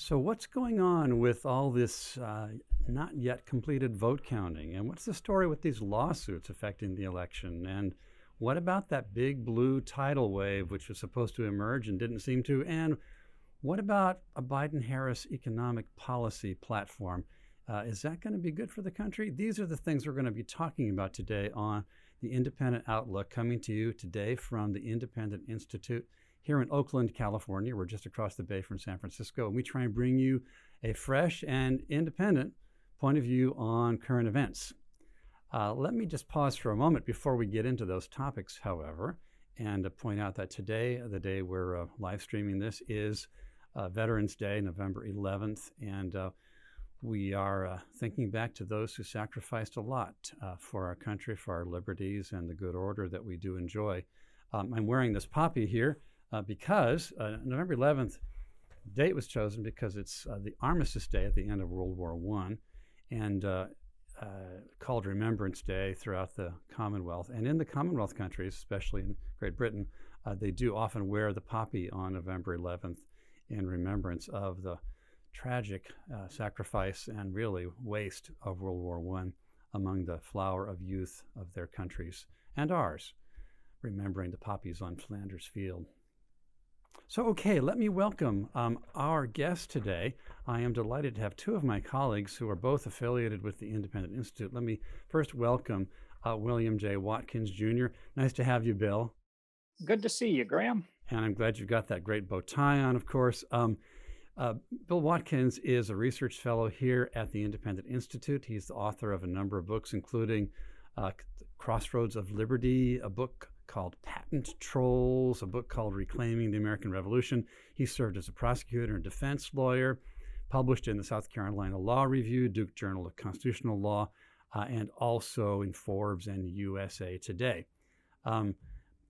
So, what's going on with all this uh, not yet completed vote counting? And what's the story with these lawsuits affecting the election? And what about that big blue tidal wave, which was supposed to emerge and didn't seem to? And what about a Biden Harris economic policy platform? Uh, is that going to be good for the country? These are the things we're going to be talking about today on the Independent Outlook, coming to you today from the Independent Institute here in Oakland, California. We're just across the bay from San Francisco, and we try and bring you a fresh and independent point of view on current events. Uh, let me just pause for a moment before we get into those topics, however, and uh, point out that today, the day we're uh, live streaming this, is uh, Veterans Day, November 11th, and uh, we are uh, thinking back to those who sacrificed a lot for our country, for our liberties, and the good order that we do enjoy. Um, I'm wearing this poppy here because November 11th date was chosen because it's the Armistice Day at the end of World War One, and uh, called Remembrance Day throughout the Commonwealth. And in the Commonwealth countries, especially in Great Britain, uh, they do often wear the poppy on November 11th in remembrance of the tragic uh, sacrifice and really waste of World War I among the flower of youth of their countries and ours, remembering the poppies on Flanders Field. So, okay, let me welcome um, our guest today. I am delighted to have two of my colleagues who are both affiliated with the Independent Institute. Let me first welcome uh, William J. Watkins Jr. Nice to have you, Bill. Good to see you, Graham. And I'm glad you've got that great bow tie on, of course. Um, uh, Bill Watkins is a research fellow here at the Independent Institute. He's the author of a number of books, including uh, Crossroads of Liberty, a book called Patent Trolls, a book called Reclaiming the American Revolution. He served as a prosecutor and defense lawyer, published in the South Carolina Law Review, Duke Journal of Constitutional Law, uh, and also in Forbes and USA Today. Um,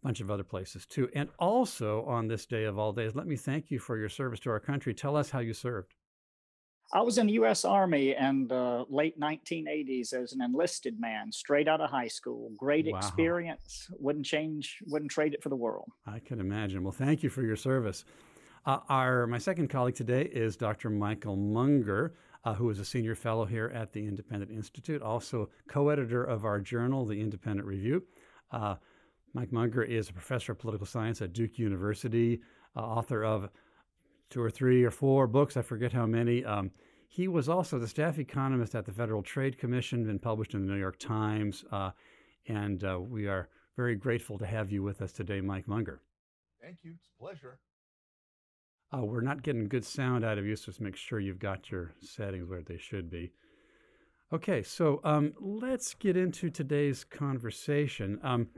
bunch of other places too. And also on this day of all days, let me thank you for your service to our country. Tell us how you served. I was in the U.S. Army in the late 1980s as an enlisted man, straight out of high school. Great wow. experience. Wouldn't change. Wouldn't trade it for the world. I can imagine. Well, thank you for your service. Uh, our my second colleague today is Dr. Michael Munger, uh, who is a senior fellow here at the Independent Institute, also co-editor of our journal, the Independent Review. Uh, Mike Munger is a professor of political science at Duke University, uh, author of two or three or four books, I forget how many. Um, he was also the staff economist at the Federal Trade Commission, been published in the New York Times, uh, and uh, we are very grateful to have you with us today, Mike Munger. Thank you. It's a pleasure. Uh, we're not getting good sound out of you, so just make sure you've got your settings where they should be. Okay, so um, let's get into today's conversation. Um,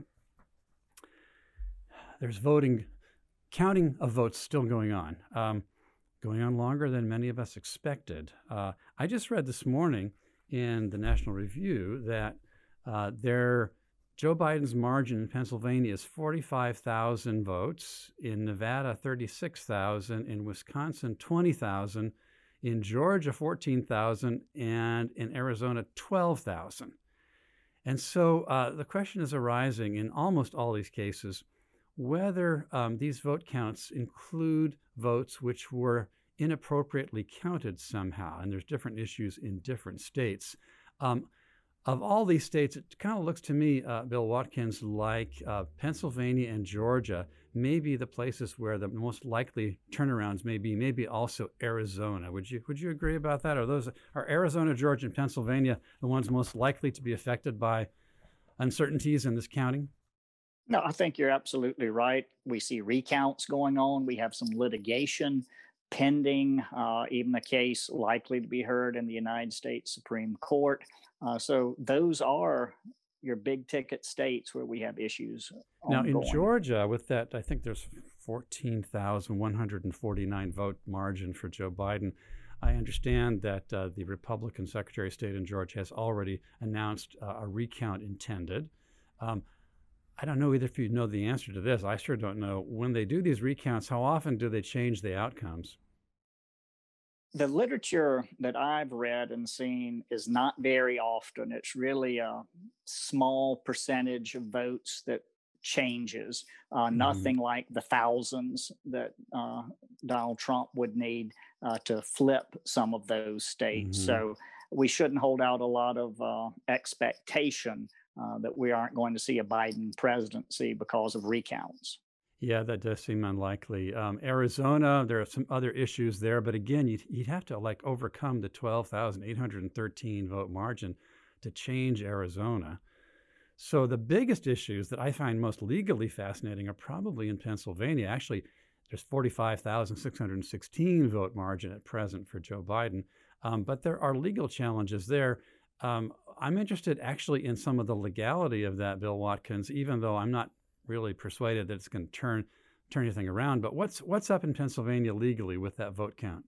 there's voting counting of votes still going on, um, going on longer than many of us expected. Uh, I just read this morning in the National Review that uh, their Joe Biden's margin in Pennsylvania is 45,000 votes, in Nevada 36,000, in Wisconsin 20,000, in Georgia 14,000, and in Arizona 12,000. And so uh, the question is arising in almost all these cases whether um, these vote counts include votes which were inappropriately counted somehow. And there's different issues in different states. Um, of all these states, it kind of looks to me, uh, Bill Watkins, like uh, Pennsylvania and Georgia may be the places where the most likely turnarounds may be. Maybe also Arizona. Would you would you agree about that? Are those are Arizona, Georgia, and Pennsylvania the ones most likely to be affected by uncertainties in this counting? No, I think you're absolutely right. We see recounts going on. We have some litigation pending, uh, even a case likely to be heard in the United States Supreme Court. Uh, so those are your big ticket states where we have issues. Now, in Georgia, with that, I think there's 14,149 vote margin for Joe Biden. I understand that uh, the Republican Secretary of State in Georgia has already announced uh, a recount intended. Um, I don't know either if you know the answer to this. I sure don't know. When they do these recounts, how often do they change the outcomes? The literature that I've read and seen is not very often. It's really a small percentage of votes that changes, uh, mm-hmm. nothing like the thousands that uh, Donald Trump would need uh, to flip some of those states. Mm-hmm. So we shouldn't hold out a lot of uh, expectation uh, that we aren't going to see a Biden presidency because of recounts. Yeah, that does seem unlikely. Um, Arizona, there are some other issues there, but again, you'd, you'd have to like overcome the 12,813 vote margin to change Arizona. So the biggest issues that I find most legally fascinating are probably in Pennsylvania. Actually, there's 45,616 vote margin at present for Joe Biden, um, but there are legal challenges there. Um, I'm interested actually in some of the legality of that, Bill Watkins, even though I'm not really persuaded that it's going to turn turn anything around. But what's what's up in Pennsylvania legally with that vote count?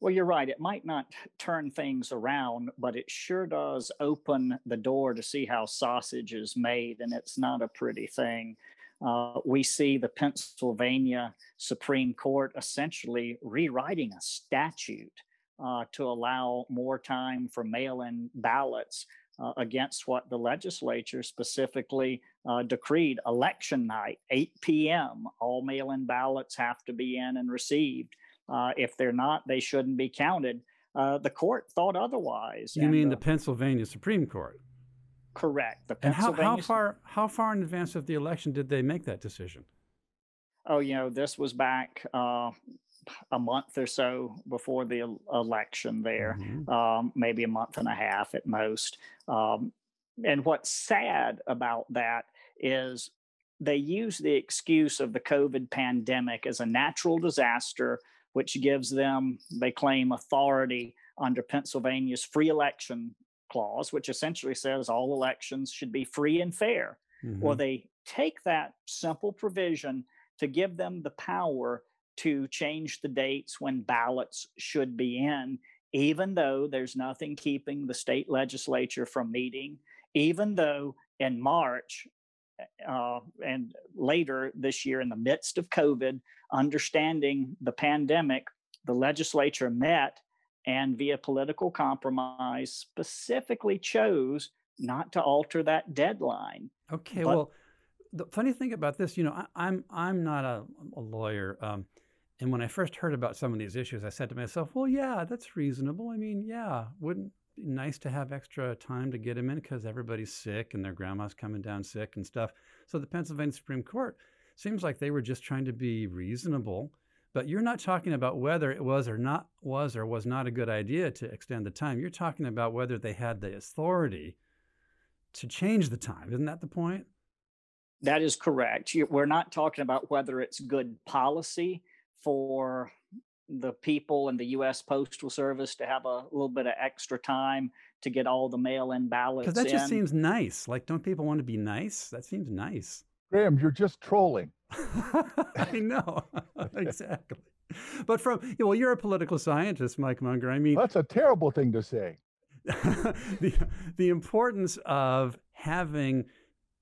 Well, you're right. It might not turn things around, but it sure does open the door to see how sausage is made, and it's not a pretty thing. Uh, we see the Pennsylvania Supreme Court essentially rewriting a statute uh, to allow more time for mail in ballots uh, against what the legislature specifically uh, decreed election night, 8 p.m. All mail in ballots have to be in and received. Uh, if they're not, they shouldn't be counted. Uh, the court thought otherwise. You and, mean the Pennsylvania Supreme Court? Correct. The and how, how far how far in advance of the election did they make that decision? Oh, you know, this was back uh, a month or so before the election there, mm-hmm. um, maybe a month and a half at most. Um, and what's sad about that is they use the excuse of the COVID pandemic as a natural disaster, which gives them, they claim, authority under Pennsylvania's free election clause, which essentially says all elections should be free and fair. Mm-hmm. Well, they take that simple provision to give them the power to change the dates when ballots should be in, even though there's nothing keeping the state legislature from meeting, even though in March uh, and later this year, in the midst of COVID, understanding the pandemic, the legislature met and via political compromise specifically chose not to alter that deadline. Okay, but, well, the funny thing about this, you know, I, am I'm, I'm not a, a lawyer, um, and when I first heard about some of these issues, I said to myself, well, yeah, that's reasonable. I mean, yeah, wouldn't be nice to have extra time to get them in because everybody's sick and their grandma's coming down sick and stuff. So the Pennsylvania Supreme Court seems like they were just trying to be reasonable. But you're not talking about whether it was or not was or was not a good idea to extend the time. You're talking about whether they had the authority to change the time. Isn't that the point? That is correct. We're not talking about whether it's good policy for the people in the U.S. Postal Service to have a little bit of extra time to get all the mail-in ballots. Because that just seems nice. Like, don't people want to be nice? That seems nice. Graham, you're just trolling. I know exactly. But from well, you're a political scientist, Mike Munger. I mean, that's a terrible thing to say. the the importance of having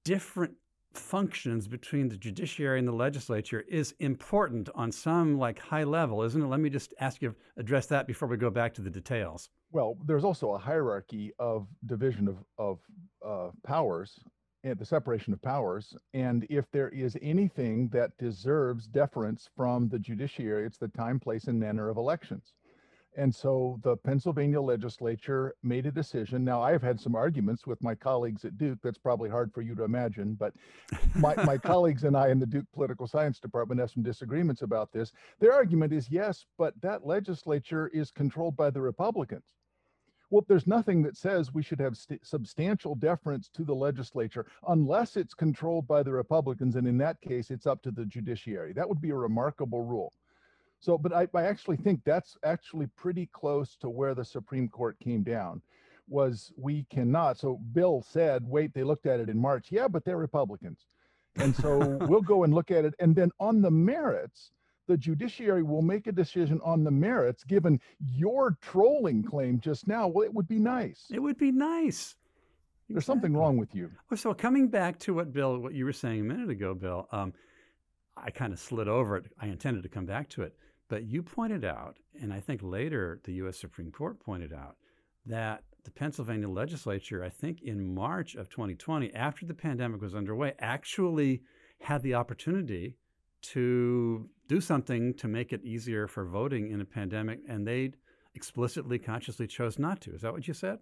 different functions between the judiciary and the legislature is important on some like high level, isn't it? Let me just ask you address that before we go back to the details. Well, there's also a hierarchy of division of of uh, powers and the separation of powers. And if there is anything that deserves deference from the judiciary, it's the time, place, and manner of elections. And so the Pennsylvania legislature made a decision. Now, I've had some arguments with my colleagues at Duke. That's probably hard for you to imagine, but my, my colleagues and I in the Duke Political Science Department have some disagreements about this. Their argument is yes, but that legislature is controlled by the Republicans. Well, there's nothing that says we should have st- substantial deference to the legislature unless it's controlled by the Republicans. And in that case, it's up to the judiciary. That would be a remarkable rule. So, but I, I actually think that's actually pretty close to where the Supreme Court came down was we cannot. So Bill said, wait, they looked at it in March. Yeah, but they're Republicans. And so we'll go and look at it. And then on the merits, the judiciary will make a decision on the merits given your trolling claim just now. Well, it would be nice. It would be nice. There's exactly. something wrong with you. So coming back to what Bill, what you were saying a minute ago, Bill, um, I kind of slid over it. I intended to come back to it. But you pointed out, and I think later the U.S. Supreme Court pointed out, that the Pennsylvania legislature, I think in March of 2020, after the pandemic was underway, actually had the opportunity to do something to make it easier for voting in a pandemic, and they explicitly, consciously chose not to. Is that what you said?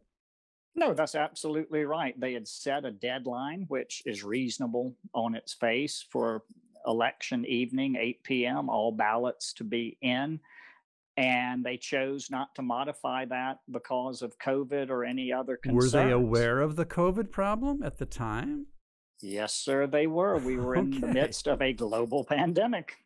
No, that's absolutely right. They had set a deadline, which is reasonable on its face for election evening, 8 p.m., all ballots to be in. And they chose not to modify that because of COVID or any other concerns. Were they aware of the COVID problem at the time? Yes, sir, they were. We were in the midst of a global pandemic.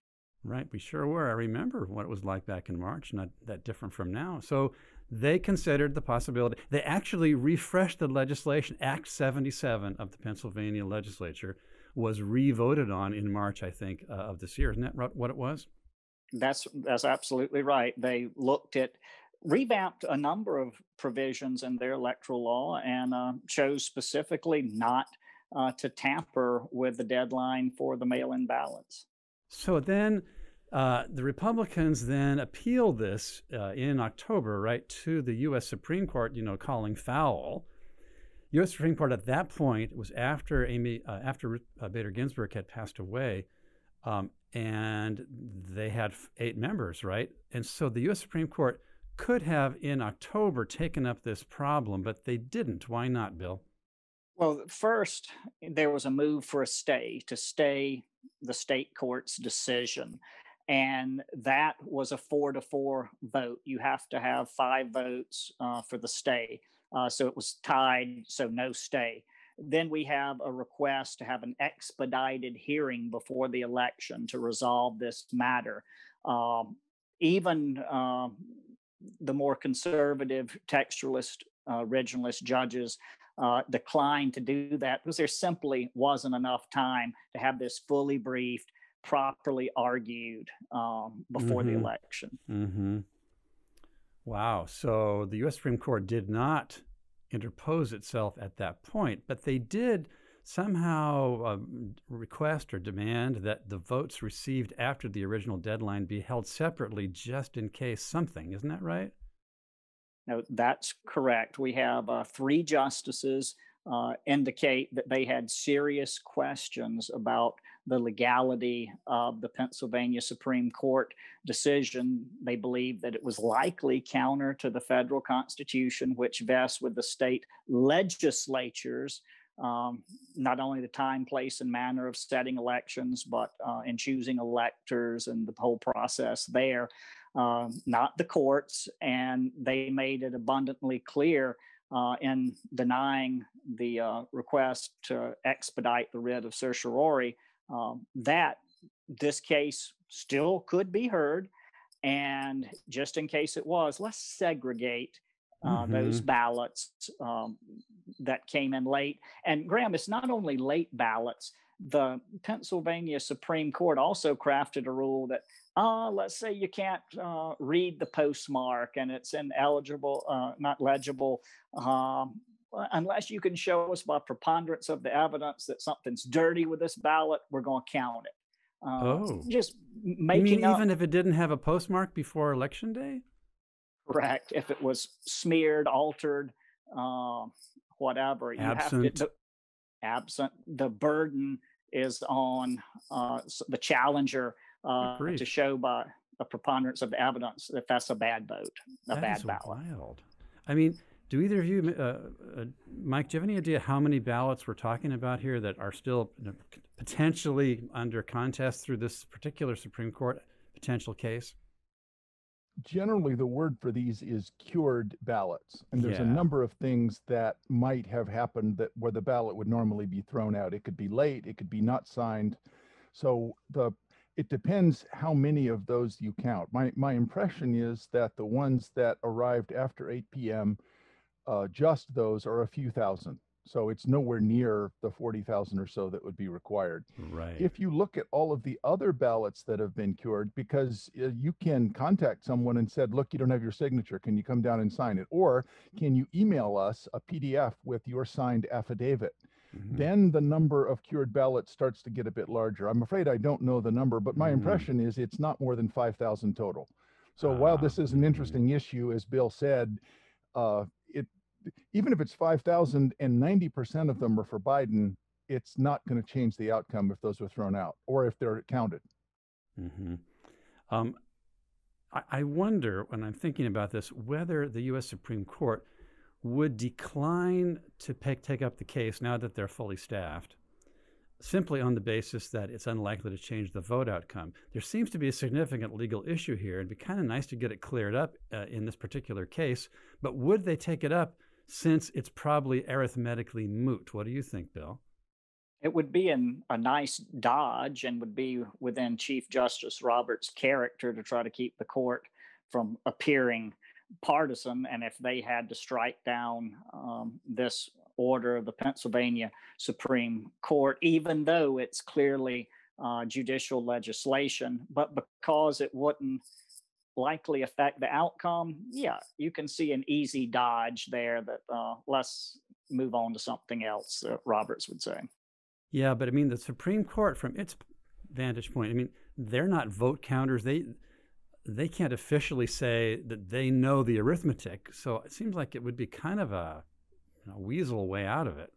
Right, we sure were. I remember what it was like back in March, not that different from now. So they considered the possibility. They actually refreshed the legislation. Act 77 of the Pennsylvania legislature was re-voted on in March, I think, uh, of this year. Isn't that what it was? That's that's absolutely right. They looked at revamped a number of provisions in their electoral law and uh, chose specifically not uh, to tamper with the deadline for the mail-in ballots. So then uh, the Republicans then appealed this uh, in October, right, to the U.S. Supreme Court, you know, calling foul. U.S. Supreme Court at that point was after Amy, uh, after uh, Bader Ginsburg had passed away, um, and they had eight members, right? And so the U.S. Supreme Court could have in October taken up this problem, but they didn't. Why not, Bill? Well, first, there was a move for a stay to stay the state court's decision and that was a four to four vote. You have to have five votes uh, for the stay. Uh, so it was tied, so no stay. Then we have a request to have an expedited hearing before the election to resolve this matter. Um, even uh, the more conservative textualist, uh, originalist judges uh, declined to do that because there simply wasn't enough time to have this fully briefed properly argued um, before mm-hmm. the election. Mm-hmm. Wow. So the U.S. Supreme Court did not interpose itself at that point, but they did somehow uh, request or demand that the votes received after the original deadline be held separately just in case something. Isn't that right? No, that's correct. We have uh, three justices uh, indicate that they had serious questions about the legality of the Pennsylvania Supreme Court decision. They believe that it was likely counter to the federal constitution, which vests with the state legislatures. Um, not only the time, place, and manner of setting elections, but uh, in choosing electors and the whole process there, um, not the courts. And they made it abundantly clear uh, in denying the uh, request to expedite the writ of certiorari um, that this case still could be heard. And just in case it was, let's segregate uh, mm-hmm. those ballots um, that came in late. And Graham, it's not only late ballots. The Pennsylvania Supreme Court also crafted a rule that, uh, let's say you can't uh, read the postmark and it's ineligible, uh, not legible um, unless you can show us by preponderance of the evidence that something's dirty with this ballot, we're going to count it. Uh, oh, just making. Up, even if it didn't have a postmark before election day? Correct. If it was smeared, altered, uh, whatever, absent. you have to. The, absent. The burden is on uh, the challenger uh, to show by a preponderance of the evidence that that's a bad vote, a that bad ballot. Wild. I mean, do either of you, uh, uh, Mike, do you have any idea how many ballots we're talking about here that are still potentially under contest through this particular Supreme Court potential case? Generally, the word for these is cured ballots, and there's yeah. a number of things that might have happened that where the ballot would normally be thrown out. It could be late, it could be not signed. So the it depends how many of those you count. My my impression is that the ones that arrived after 8 p.m uh, just those are a few thousand. So it's nowhere near the 40,000 or so that would be required. Right. If you look at all of the other ballots that have been cured, because uh, you can contact someone and said, look, you don't have your signature. Can you come down and sign it? Or can you email us a PDF with your signed affidavit? Mm-hmm. Then the number of cured ballots starts to get a bit larger. I'm afraid I don't know the number, but my mm-hmm. impression is it's not more than 5,000 total. So while this is an ah. interesting issue, as Bill said, uh, even if it's 5,000 and 90% of them are for Biden, it's not going to change the outcome if those are thrown out or if they're counted. Mm-hmm. Um, I, I wonder, when I'm thinking about this, whether the U.S. Supreme Court would decline to pick, take up the case now that they're fully staffed simply on the basis that it's unlikely to change the vote outcome. There seems to be a significant legal issue here. It'd be kind of nice to get it cleared up uh, in this particular case, but would they take it up since it's probably arithmetically moot? What do you think, Bill? It would be an, a nice dodge and would be within Chief Justice Roberts' character to try to keep the court from appearing partisan. And if they had to strike down um, this order of the Pennsylvania Supreme Court, even though it's clearly uh, judicial legislation, but because it wouldn't likely affect the outcome, yeah, you can see an easy dodge there that uh, let's move on to something else, uh, Roberts would say. Yeah, but I mean, the Supreme Court, from its vantage point, I mean, they're not vote counters. They they can't officially say that they know the arithmetic. So it seems like it would be kind of a know, weasel way out of it.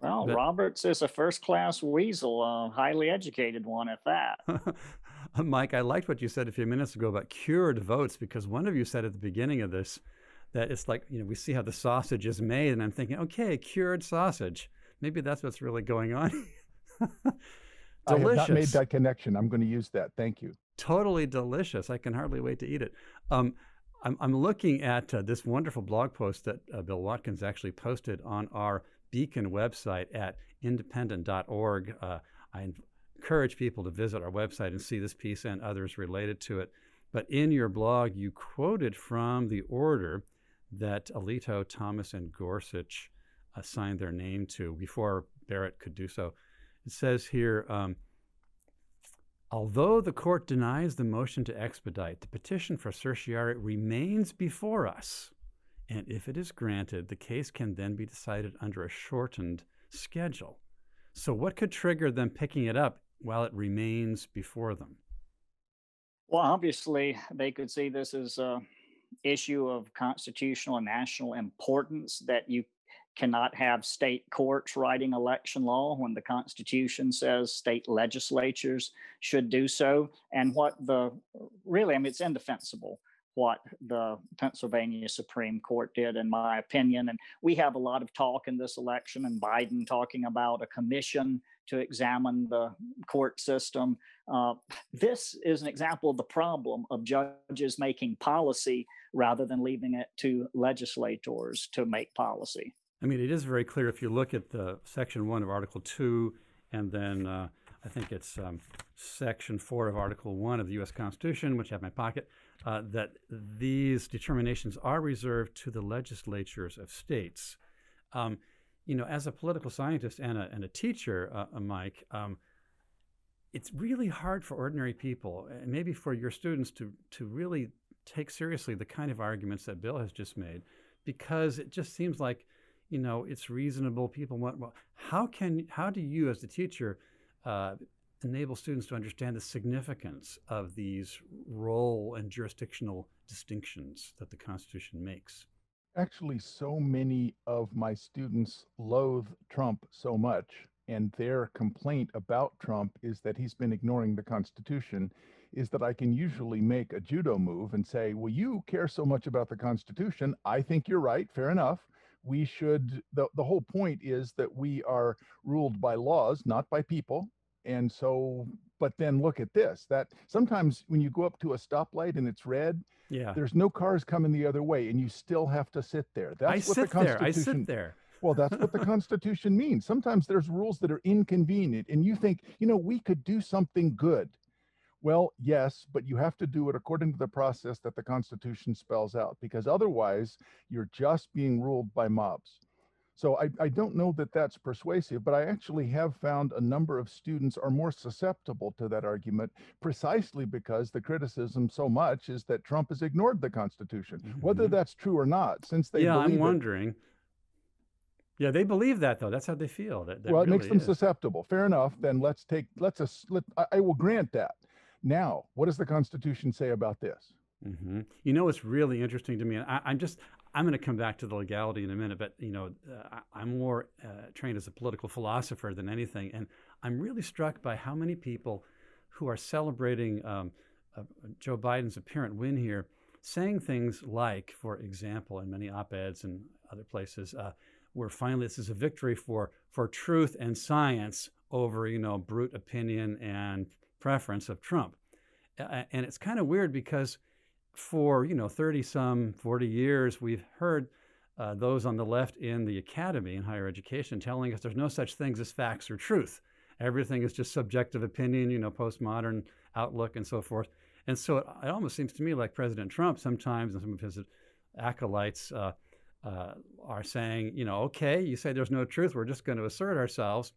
Well, but, Roberts is a first class weasel, a highly educated one at that. Mike, I liked what you said a few minutes ago about cured votes because one of you said at the beginning of this that it's like, you know, we see how the sausage is made, and I'm thinking, okay, cured sausage. Maybe that's what's really going on. delicious. I have not made that connection. I'm going to use that. Thank you. Totally delicious. I can hardly wait to eat it. Um, I'm, I'm looking at uh, this wonderful blog post that uh, Bill Watkins actually posted on our Beacon website at independent.org. Uh, I encourage people to visit our website and see this piece and others related to it. But in your blog, you quoted from the order that Alito, Thomas, and Gorsuch assigned their name to before Barrett could do so. It says here, um, Although the court denies the motion to expedite, the petition for certiorari remains before us. And if it is granted, the case can then be decided under a shortened schedule. So, what could trigger them picking it up while it remains before them? Well, obviously, they could see this as a issue of constitutional and national importance that you cannot have state courts writing election law when the Constitution says state legislatures should do so. And what the really, I mean, it's indefensible what the Pennsylvania Supreme Court did, in my opinion. And we have a lot of talk in this election, and Biden talking about a commission to examine the court system. Uh, this is an example of the problem of judges making policy rather than leaving it to legislators to make policy. I mean, it is very clear if you look at the section one of Article two, and then uh, I think it's um, section four of Article one of the U.S. Constitution, which I have in my pocket, uh, that these determinations are reserved to the legislatures of states. Um, you know, as a political scientist and a, and a teacher, uh, uh Mike, um, it's really hard for ordinary people, and maybe for your students, to to really take seriously the kind of arguments that Bill has just made, because it just seems like you know it's reasonable people want well how can how do you as the teacher uh, enable students to understand the significance of these role and jurisdictional distinctions that the constitution makes actually so many of my students loathe trump so much and their complaint about trump is that he's been ignoring the constitution is that I can usually make a judo move and say, Well, you care so much about the Constitution. I think you're right. Fair enough we should the, the whole point is that we are ruled by laws not by people and so but then look at this that sometimes when you go up to a stoplight and it's red yeah. there's no cars coming the other way and you still have to sit there. That's I what sit the constitution there. i sit there. Well that's what the constitution means. Sometimes there's rules that are inconvenient and you think you know we could do something good. Well, yes, but you have to do it according to the process that the Constitution spells out, because otherwise you're just being ruled by mobs. So I, I don't know that that's persuasive, but I actually have found a number of students are more susceptible to that argument precisely because the criticism so much is that Trump has ignored the Constitution. Mm-hmm. Whether that's true or not, since they yeah, I'm wondering. It, yeah, they believe that though. That's how they feel. That, that well, it really makes them is. susceptible. Fair enough. Then let's take let's let, I, I will grant that. Now, what does the Constitution say about this? Mm-hmm. You know, it's really interesting to me. I, I'm just I'm going to come back to the legality in a minute, but you know, uh, I'm more uh, trained as a political philosopher than anything, and I'm really struck by how many people who are celebrating um, uh, Joe Biden's apparent win here, saying things like, for example, in many op-eds and other places, uh, where finally this is a victory for for truth and science over you know brute opinion and preference of Trump, and it's kind of weird because for you know 30 some 40 years we've heard uh, those on the left in the academy in higher education telling us there's no such things as facts or truth. Everything is just subjective opinion you know postmodern outlook and so forth. And so it, it almost seems to me like president trump sometimes and some of his acolytes uh, uh, are saying you know okay you say there's no truth we're just going to assert ourselves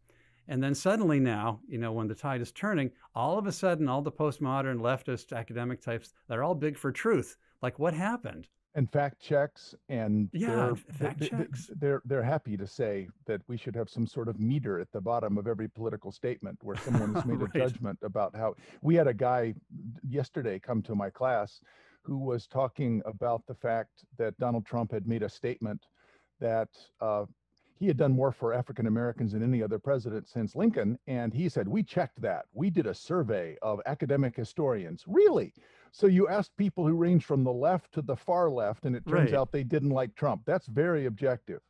and then suddenly now, you know, when the tide is turning, all of a sudden, all the postmodern leftist academic types, they're all big for truth. Like what happened? And fact checks, and yeah, they're, fact checks. They're they're happy to say that we should have some sort of meter at the bottom of every political statement where someone has made right. a judgment about how. We had a guy yesterday come to my class who was talking about the fact that Donald Trump had made a statement that uh, he had done more for African Americans than any other president since Lincoln. And he said, We checked that. We did a survey of academic historians. Really? So you asked people who range from the left to the far left, and it turns right. out they didn't like Trump. That's very objective.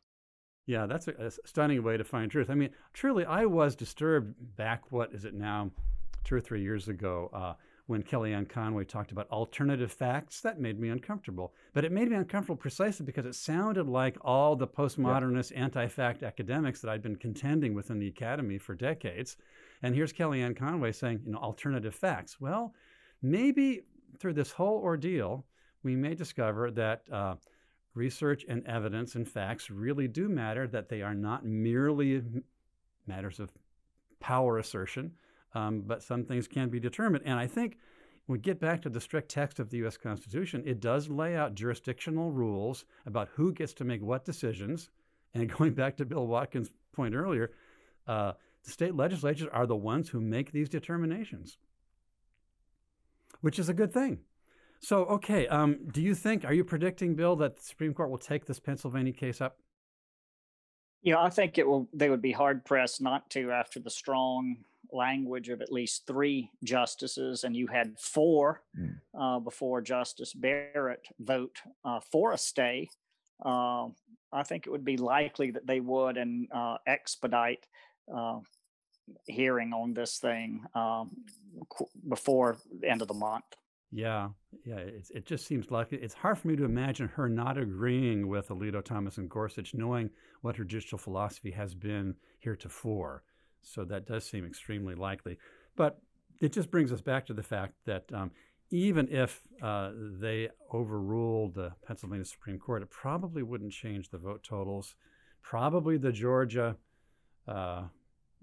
Yeah, that's a, a, stunning way to find truth. I mean, truly, I was disturbed back, what is it now, two or three years ago, uh, when Kellyanne Conway talked about alternative facts, that made me uncomfortable. But it made me uncomfortable precisely because it sounded like all the postmodernist yeah. anti fact academics that I'd been contending with in the academy for decades. And here's Kellyanne Conway saying, you know, alternative facts. Well, maybe through this whole ordeal, we may discover that uh, research and evidence and facts really do matter, that they are not merely matters of power assertion, um, but some things can be determined. And I think when we get back to the strict text of the U.S. Constitution, it does lay out jurisdictional rules about who gets to make what decisions. And going back to Bill Watkins' point earlier, uh, the state legislatures are the ones who make these determinations, which is a good thing. So, okay, um, do you think, are you predicting, Bill, that the Supreme Court will take this Pennsylvania case up? Yeah, I think it will. They would be hard pressed not to after the strong language of at least three justices, and you had four mm. uh, before Justice Barrett vote uh, for a stay. Uh, I think it would be likely that they would and uh, expedite uh, hearing on this thing um, before the end of the month. Yeah, yeah. It, it just seems like it's hard for me to imagine her not agreeing with Alito, Thomas, and Gorsuch, knowing what her judicial philosophy has been heretofore. So that does seem extremely likely. But it just brings us back to the fact that um, even if uh, they overruled the Pennsylvania Supreme Court, it probably wouldn't change the vote totals. Probably the Georgia, uh,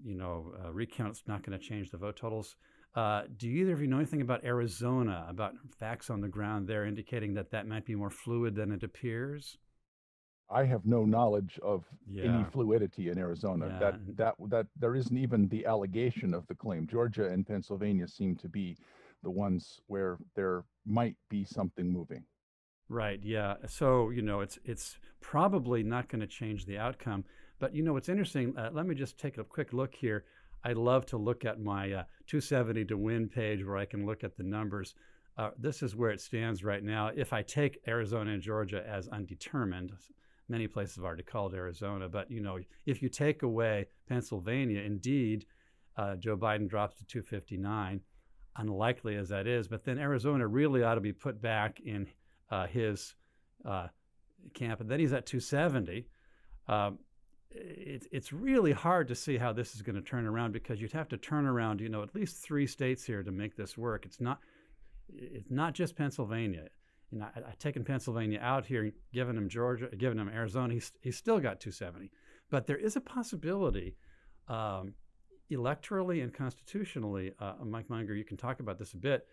you know, uh, recount's not going to change the vote totals. Uh, do either of you know anything about Arizona, about facts on the ground there indicating that that might be more fluid than it appears? I have no knowledge of yeah. any fluidity in Arizona. Yeah. That that that there isn't even the allegation of the claim. Georgia and Pennsylvania seem to be the ones where there might be something moving. Right. Yeah. So you know, it's it's probably not going to change the outcome. But you know, what's interesting. Uh, let me just take a quick look here. I love to look at my uh, 270 to win page where I can look at the numbers. Uh, this is where it stands right now. If I take Arizona and Georgia as undetermined, many places have already called Arizona. But you know, if you take away Pennsylvania, indeed, uh, Joe Biden drops to 259, unlikely as that is. But then Arizona really ought to be put back in uh, his uh, camp, and then he's at 270. Um, it, it's really hard to see how this is going to turn around because you'd have to turn around, you know, at least three states here to make this work. It's not, it's not just Pennsylvania you know, I, I taken Pennsylvania out here, given him Georgia, given him Arizona, he's, he's still got 270. But there is a possibility, um, electorally and constitutionally, uh, Mike Munger, you can talk about this a bit,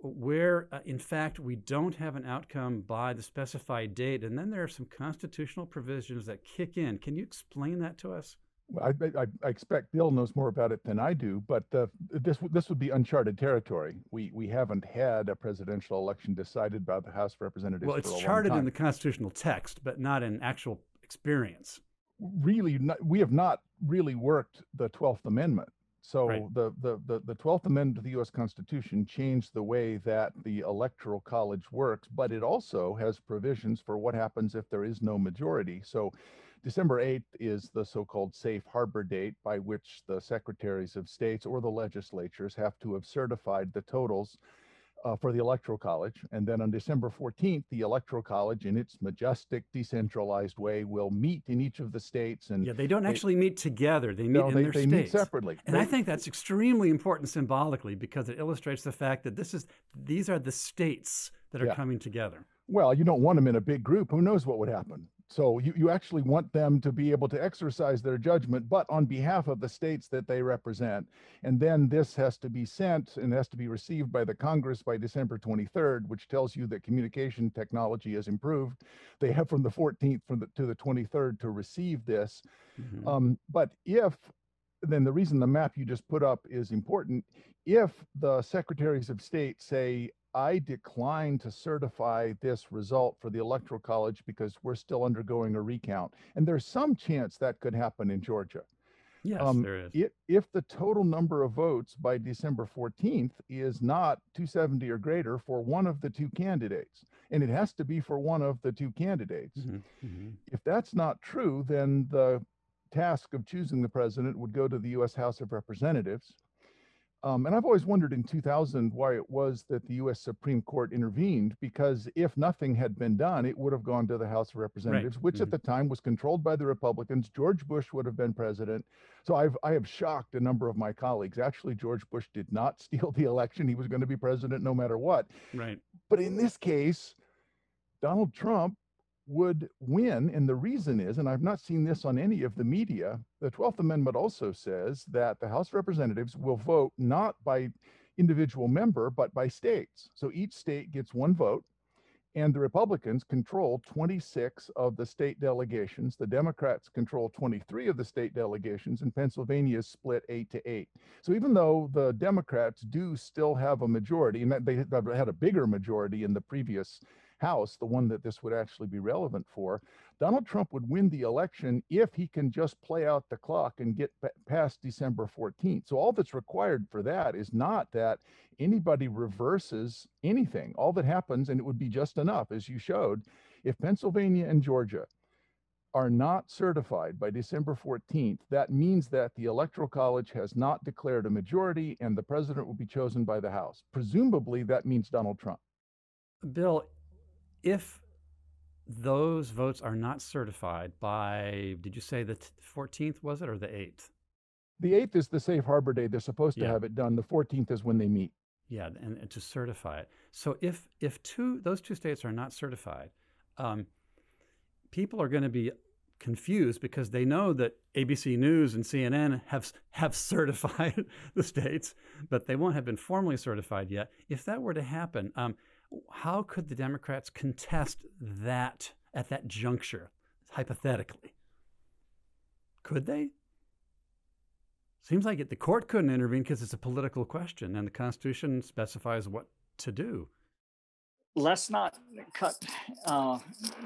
where uh, in fact we don't have an outcome by the specified date, and then there are some constitutional provisions that kick in. Can you explain that to us? I, I, I, expect Bill knows more about it than I do, but uh, this this would be uncharted territory. We we haven't had a presidential election decided by the House of Representatives. Well, it's charted in the constitutional text, but not in actual experience. Really, not, we have not really worked the Twelfth Amendment. So right. the, the the the Twelfth Amendment to the U.S. Constitution changed the way that the Electoral College works, but it also has provisions for what happens if there is no majority. So December 8th is the so-called safe harbor date by which the secretaries of states or the legislatures have to have certified the totals uh, for the electoral college. And then on december 14th the electoral college in its majestic decentralized way will meet in each of the states and yeah they don't they, actually meet together. They meet no, in they, their they states. meet separately. And i think that's extremely important symbolically because it illustrates the fact that this is these are the states that are yeah. coming together. Well you don't want them in a big group. Who knows what would happen so you, you actually want them to be able to exercise their judgment, but on behalf of the states that they represent. And then this has to be sent and has to be received by the Congress by December 23rd, which tells you that communication technology has improved. They have from the 14th from the, to the 23rd to receive this. Mm-hmm. Um, but if then the reason the map you just put up is important. If the secretaries of state say, I decline to certify this result for the Electoral College because we're still undergoing a recount. And there's some chance that could happen in Georgia. Yes, um, there is. If, if the total number of votes by December 14th is not 270 or greater for one of the two candidates, and it has to be for one of the two candidates, mm-hmm, mm-hmm. if that's not true, then the task of choosing the president would go to the U.S. House of Representatives um, and I've always wondered in 2000 why it was that the US Supreme Court intervened, because if nothing had been done, it would have gone to the House of Representatives, right. which mm-hmm. at the time was controlled by the Republicans. George Bush would have been president. So I've, I have shocked a number of my colleagues. Actually, George Bush did not steal the election. He was going to be president no matter what. Right. But in this case, Donald Trump would win. And the reason is, and I've not seen this on any of the media, the 12th Amendment also says that the House of Representatives will vote not by individual member, but by states. So each state gets one vote. And the Republicans control 26 of the state delegations. The Democrats control 23 of the state delegations, and Pennsylvania is split eight to eight. So even though the Democrats do still have a majority, and they had a bigger majority in the previous House, the one that this would actually be relevant for, Donald Trump would win the election if he can just play out the clock and get past December 14th. So all that's required for that is not that anybody reverses anything. All that happens, and it would be just enough, as you showed, if Pennsylvania and Georgia are not certified by December 14th, that means that the Electoral College has not declared a majority and the president will be chosen by the House. Presumably, that means Donald Trump. Bill, if those votes are not certified by, did you say the 14th was it or the 8th? The 8th is the safe harbor day. They're supposed to yeah. have it done. The 14th is when they meet. Yeah, and, and, to certify it. So if if two those two states are not certified, um, people are going to be confused because they know that ABC News and CNN have have certified the states, but they won't have been formally certified yet. If that were to happen, um, how could the Democrats contest that at that juncture, hypothetically? Could they? Seems like it, the court couldn't intervene because it's a political question and the Constitution specifies what to do. Let's not cut, uh,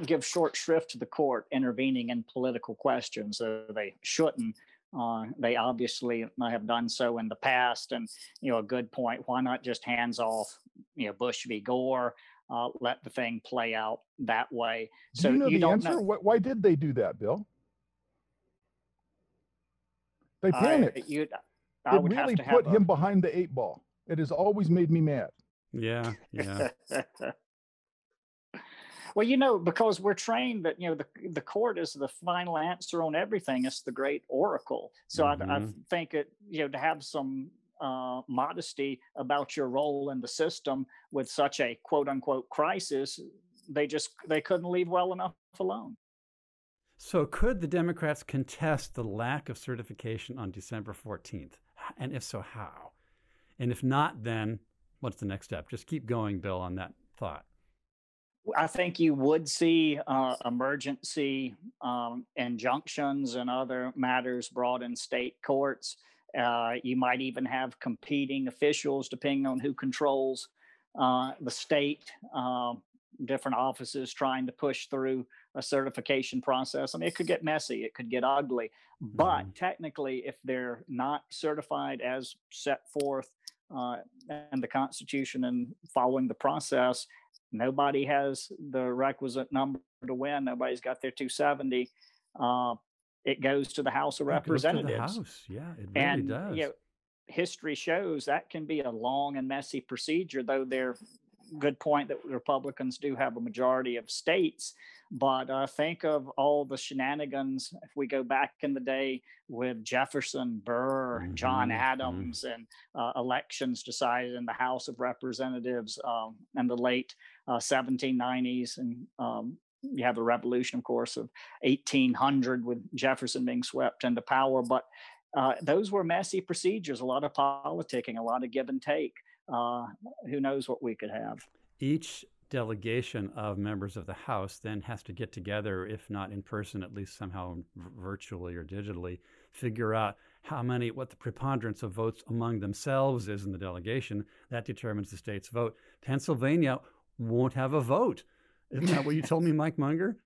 give short shrift to the court intervening in political questions. Uh, they shouldn't. Uh, they obviously have done so in the past, and you know a good point. Why not just hands off? You know, Bush v. Gore. Uh, let the thing play out that way. So do you know you the answer? Know. Why did they do that, Bill? They panicked. I, you, I it really put him a... behind the eight ball. It has always made me mad. Yeah, yeah. Well, you know, because we're trained that you know the the court is the final answer on everything. It's the great oracle. So mm-hmm. I, I, mm-hmm. think it you know to have some uh, modesty about your role in the system with such a quote unquote crisis, they just they couldn't leave well enough alone. So could the Democrats contest the lack of certification on December 14th? And if so, how? And if not, then what's the next step? Just keep going, Bill, on that thought. I think you would see uh, emergency um, injunctions and other matters brought in state courts. Uh, you might even have competing officials, depending on who controls uh, the state, um, different offices trying to push through a certification process. I mean, it could get messy, it could get ugly, but mm. technically, if they're not certified as set forth uh, in the Constitution and following the process, nobody has the requisite number to win. Nobody's got their 270. Uh, it goes to the House of Representatives. House. Yeah, it really and, does. You know, history shows that can be a long and messy procedure, though they're good point that Republicans do have a majority of states. But uh, think of all the shenanigans if we go back in the day with Jefferson, Burr, mm-hmm, John mm-hmm. Adams, mm-hmm. and uh, elections decided in the House of Representatives um, in the late uh, 1790s. And um, you have the revolution, of course, of 1800 with Jefferson being swept into power. But uh, those were messy procedures, a lot of politicking, a lot of give and take. Uh, who knows what we could have? Each delegation of members of the House then has to get together, if not in person, at least somehow virtually or digitally, figure out how many, what the preponderance of votes among themselves is in the delegation. That determines the state's vote. Pennsylvania won't have a vote. Isn't that what you told me, Mike Munger?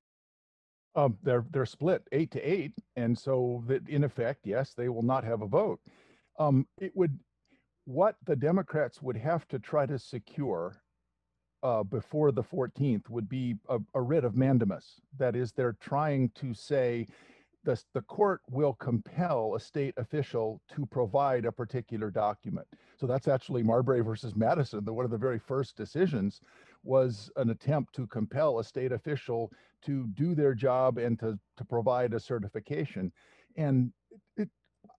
Um, they're they're split eight to eight, and so that in effect, yes, they will not have a vote. Um, it would what the Democrats would have to try to secure uh, before the 14th would be a, a, writ of mandamus. That is, they're trying to say the, the court will compel a state official to provide a particular document. So that's actually Marbury versus Madison. The, one of the very first decisions was an attempt to compel a state official to do their job and to, to provide a certification. And it,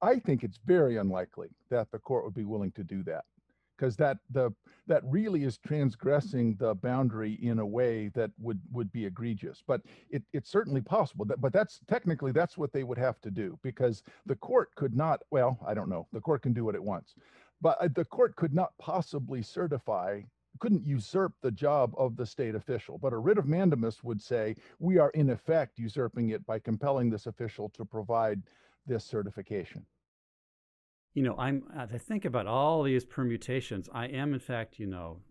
I think it's very unlikely that the court would be willing to do that because that the that really is transgressing the boundary in a way that would would be egregious. But it, it's certainly possible that but that's technically that's what they would have to do because the court could not well i don't know. The court can do what it wants. But uh, the court could not possibly certify couldn't usurp the job of the state official. But a writ of mandamus would say we are in effect usurping it by compelling this official to provide this certification. You know, I'm as I think about all these permutations, I am in fact, you know,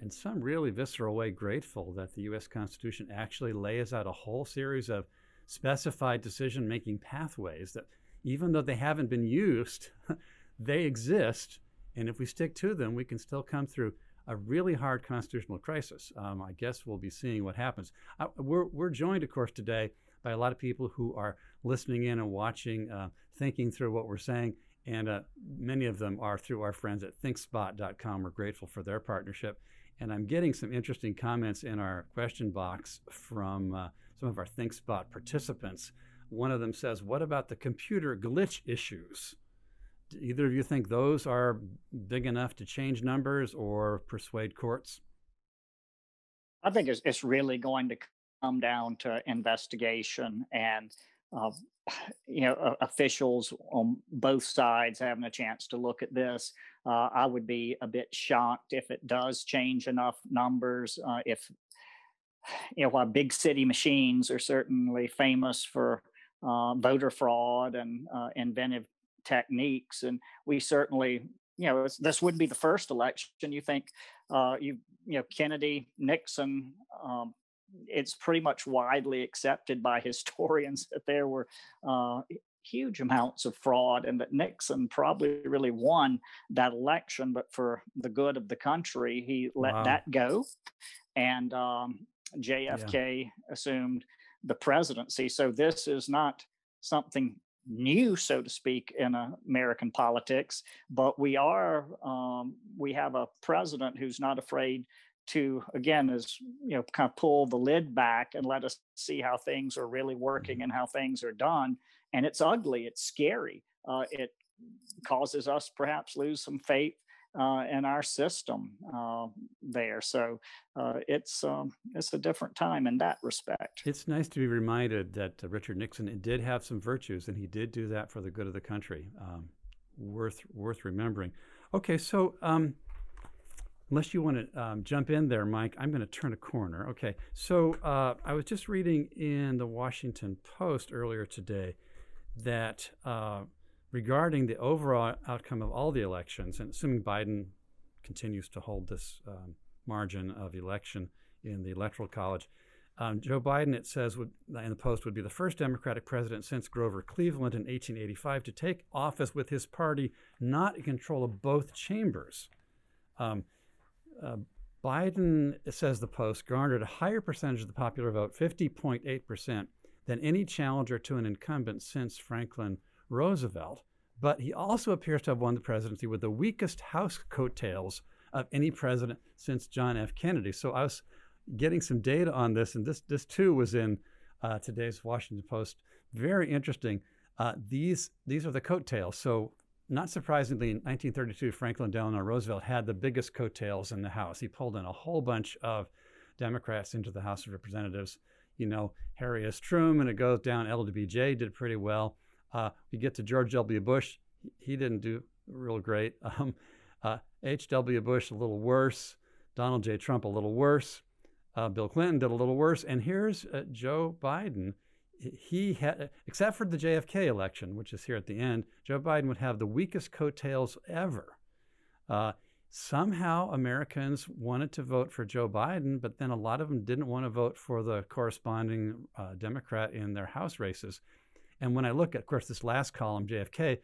in some really visceral way grateful that the US Constitution actually lays out a whole series of specified decision making pathways that even though they haven't been used, they exist. And if we stick to them, we can still come through a really hard constitutional crisis. Um, I guess we'll be seeing what happens. We're, we're joined, of course, today by a lot of people who are listening in and watching, uh, thinking through what we're saying. And uh, many of them are through our friends at thinkspot.com. We're grateful for their partnership. And I'm getting some interesting comments in our question box from uh, some of our ThinkSpot participants. One of them says, What about the computer glitch issues? Do either of you think those are big enough to change numbers or persuade courts? I think it's, it's really going to come down to investigation and uh, you know officials on both sides having a chance to look at this. Uh, I would be a bit shocked if it does change enough numbers. Uh, if you know, while big city machines are certainly famous for uh, voter fraud and uh, inventive techniques. And we certainly, you know, this would be the first election. You think, uh, you you know, Kennedy, Nixon. Um, it's pretty much widely accepted by historians that there were uh, huge amounts of fraud and that Nixon probably really won that election, but for the good of the country, he let wow. that go. And um, JFK yeah. assumed the presidency. So this is not something new, so to speak, in American politics. But we are, um, we have a president who's not afraid to, again, is you know, kind of pull the lid back and let us see how things are really working mm-hmm. and how things are done. And it's ugly. It's scary. Uh, it causes us perhaps lose some faith uh, in our system uh, there. So uh, it's um, it's a different time in that respect. It's nice to be reminded that uh, Richard Nixon did have some virtues, and he did do that for the good of the country. Um, worth worth remembering. Okay, so um, unless you want to um, jump in there, Mike, I'm going to turn a corner. Okay. So uh, I was just reading in the Washington Post earlier today that uh, regarding the overall outcome of all the elections, and assuming Biden continues to hold this um, margin of election in the Electoral College, um, Joe Biden, it says, would, in the Post, would be the first Democratic president since Grover Cleveland in 1885 to take office with his party not in control of both chambers. Um, uh, Biden, says the Post, garnered a higher percentage of the popular vote, 50.8%, than any challenger to an incumbent since Franklin Roosevelt. But he also appears to have won the presidency with the weakest House coattails of any president since John F. Kennedy. So I was getting some data on this, and this this too was in uh, today's Washington Post. Very interesting. Uh, these these are the coattails. So not surprisingly, in 1932, Franklin Delano Roosevelt had the biggest coattails in the House. He pulled in a whole bunch of Democrats into the House of Representatives. You know, Harry S. Truman, it goes down. LBJ did pretty well. Uh, we get to George W. Bush. He didn't do real great. Um, H.W. Bush, a little worse. Donald J. Trump, a little worse. Uh, Bill Clinton did a little worse. And here's uh, Joe Biden. He had, except for the JFK election, which is here at the end, Joe Biden would have the weakest coattails ever. Uh, somehow Americans wanted to vote for Joe Biden, but then a lot of them didn't want to vote for the corresponding uh, Democrat in their House races. And when I look at, of course, this last column, JFK,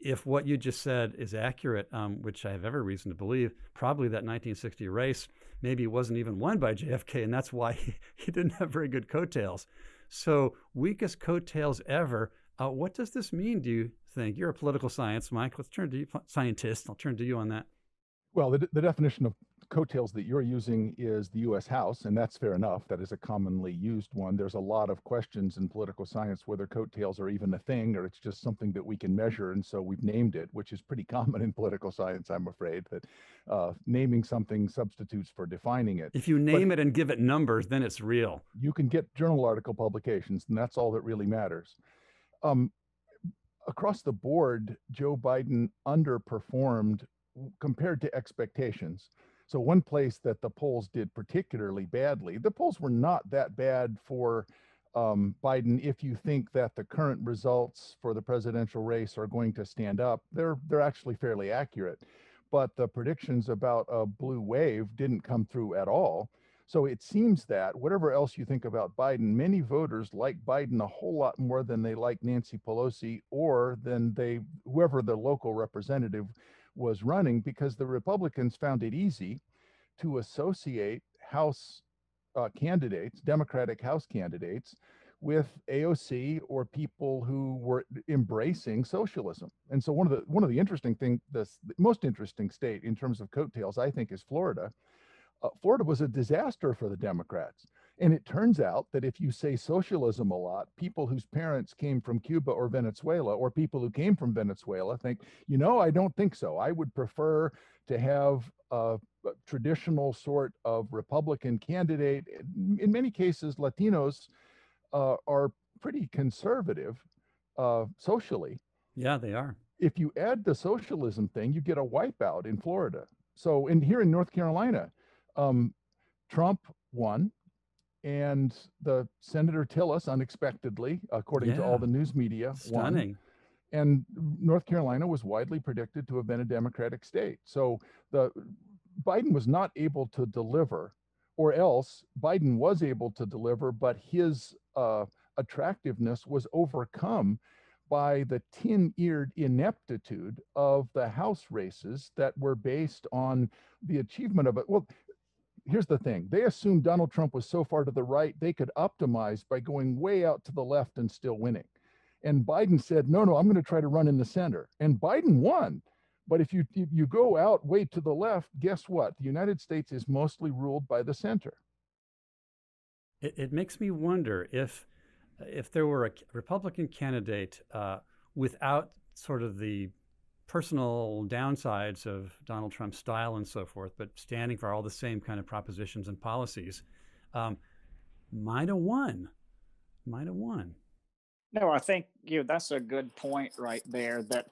if what you just said is accurate, um, which I have every reason to believe, probably that 1960 race maybe wasn't even won by JFK, and that's why he, he didn't have very good coattails. So, weakest coattails ever. Uh, what does this mean, do you think? You're a political science, Mike. Let's turn to you, scientist. I'll turn to you on that. Well, the, the definition of coattails that you're using is the US House, and that's fair enough. That is a commonly used one. There's a lot of questions in political science whether coattails are even a thing or it's just something that we can measure. And so we've named it, which is pretty common in political science, I'm afraid, that uh, naming something substitutes for defining it. If you name but it and give it numbers, then it's real. You can get journal article publications, and that's all that really matters. Um, across the board, Joe Biden underperformed compared to expectations. So one place that the polls did particularly badly, the polls were not that bad for um, Biden. If you think that the current results for the presidential race are going to stand up, they're they're actually fairly accurate. But the predictions about a blue wave didn't come through at all. So it seems that whatever else you think about Biden, many voters like Biden a whole lot more than they like Nancy Pelosi or than they whoever the local representative was running because the Republicans found it easy to associate House uh, candidates, Democratic House candidates, with AOC or people who were embracing socialism. And so one of the one of the interesting thing, the, most interesting state in terms of coattails, I think, is Florida. Uh, Florida was a disaster for the Democrats. And it turns out that if you say socialism a lot, people whose parents came from Cuba or Venezuela, or people who came from Venezuela, think, you know, I don't think so. I would prefer to have a, traditional sort of Republican candidate. In many cases, Latinos uh, are pretty conservative uh, socially. Yeah, they are. If you add the socialism thing, you get a wipeout in Florida. So, in here in North Carolina, um, Trump won and the Senator Tillis unexpectedly, according yeah. to all the news media, stunning. Won. And North Carolina was widely predicted to have been a Democratic state. So the Biden was not able to deliver, or else Biden was able to deliver, but his uh, attractiveness was overcome by the tin-eared ineptitude of the House races that were based on the achievement of it. Well, here's the thing they assumed Donald Trump was so far to the right, they could optimize by going way out to the left and still winning. And Biden said, no, no, I'm going to try to run in the center. And Biden won. But if you, if you go out way to the left, guess what? The United States is mostly ruled by the center. It, it makes me wonder if, if there were a Republican candidate uh, without sort of the personal downsides of Donald Trump's style and so forth, but standing for all the same kind of propositions and policies, um, might have won. Might have won. No, I think you know, that's a good point right there. That,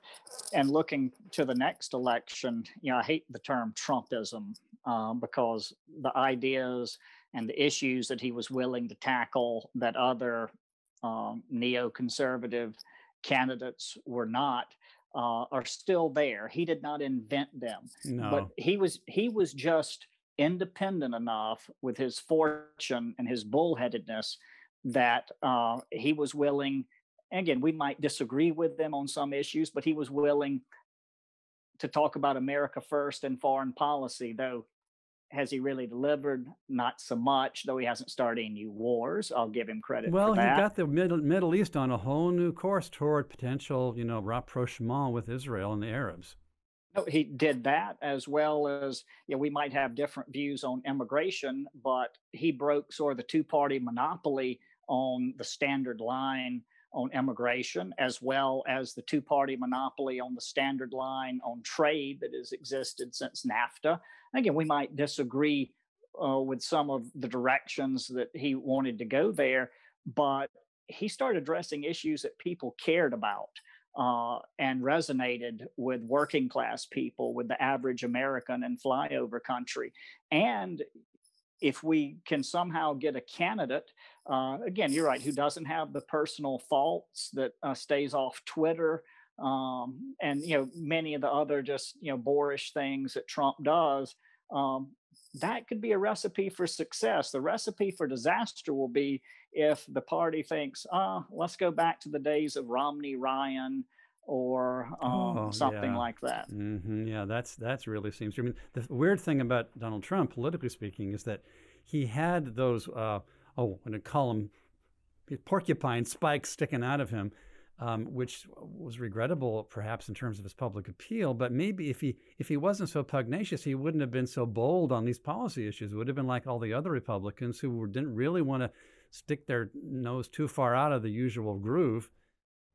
and looking to the next election, you know, I hate the term Trumpism um, because the ideas and the issues that he was willing to tackle that other um, neoconservative candidates were not uh, are still there. He did not invent them, no. but he was he was just independent enough with his fortune and his bullheadedness that uh, he was willing. Again, we might disagree with them on some issues, but he was willing to talk about America first and foreign policy, though has he really delivered? Not so much, though he hasn't started any new wars. I'll give him credit. Well, he got the Middle, Middle East on a whole new course toward potential, you know, rapprochement with Israel and the Arabs. No, he did that as well as you know, we might have different views on immigration, but he broke sort of the two-party monopoly on the standard line on immigration, as well as the two party monopoly on the standard line on trade that has existed since NAFTA. Again, we might disagree uh, with some of the directions that he wanted to go there, but he started addressing issues that people cared about. Uh, and resonated with working class people, with the average American in flyover country. And if we can somehow get a candidate, uh, again, you're right, who doesn't have the personal faults that uh, stays off Twitter, um, and you know many of the other just you know boorish things that Trump does, um, that could be a recipe for success. The recipe for disaster will be if the party thinks, ah, oh, let's go back to the days of Romney Ryan or um, oh, something yeah. like that. Mm-hmm. Yeah, that's that's really seems. I mean, the weird thing about Donald Trump, politically speaking, is that he had those. Uh, oh, to call them porcupine spikes sticking out of him, um, which was regrettable, perhaps in terms of his public appeal. But maybe if he if he wasn't so pugnacious, he wouldn't have been so bold on these policy issues. It would have been like all the other Republicans who were, didn't really want to stick their nose too far out of the usual groove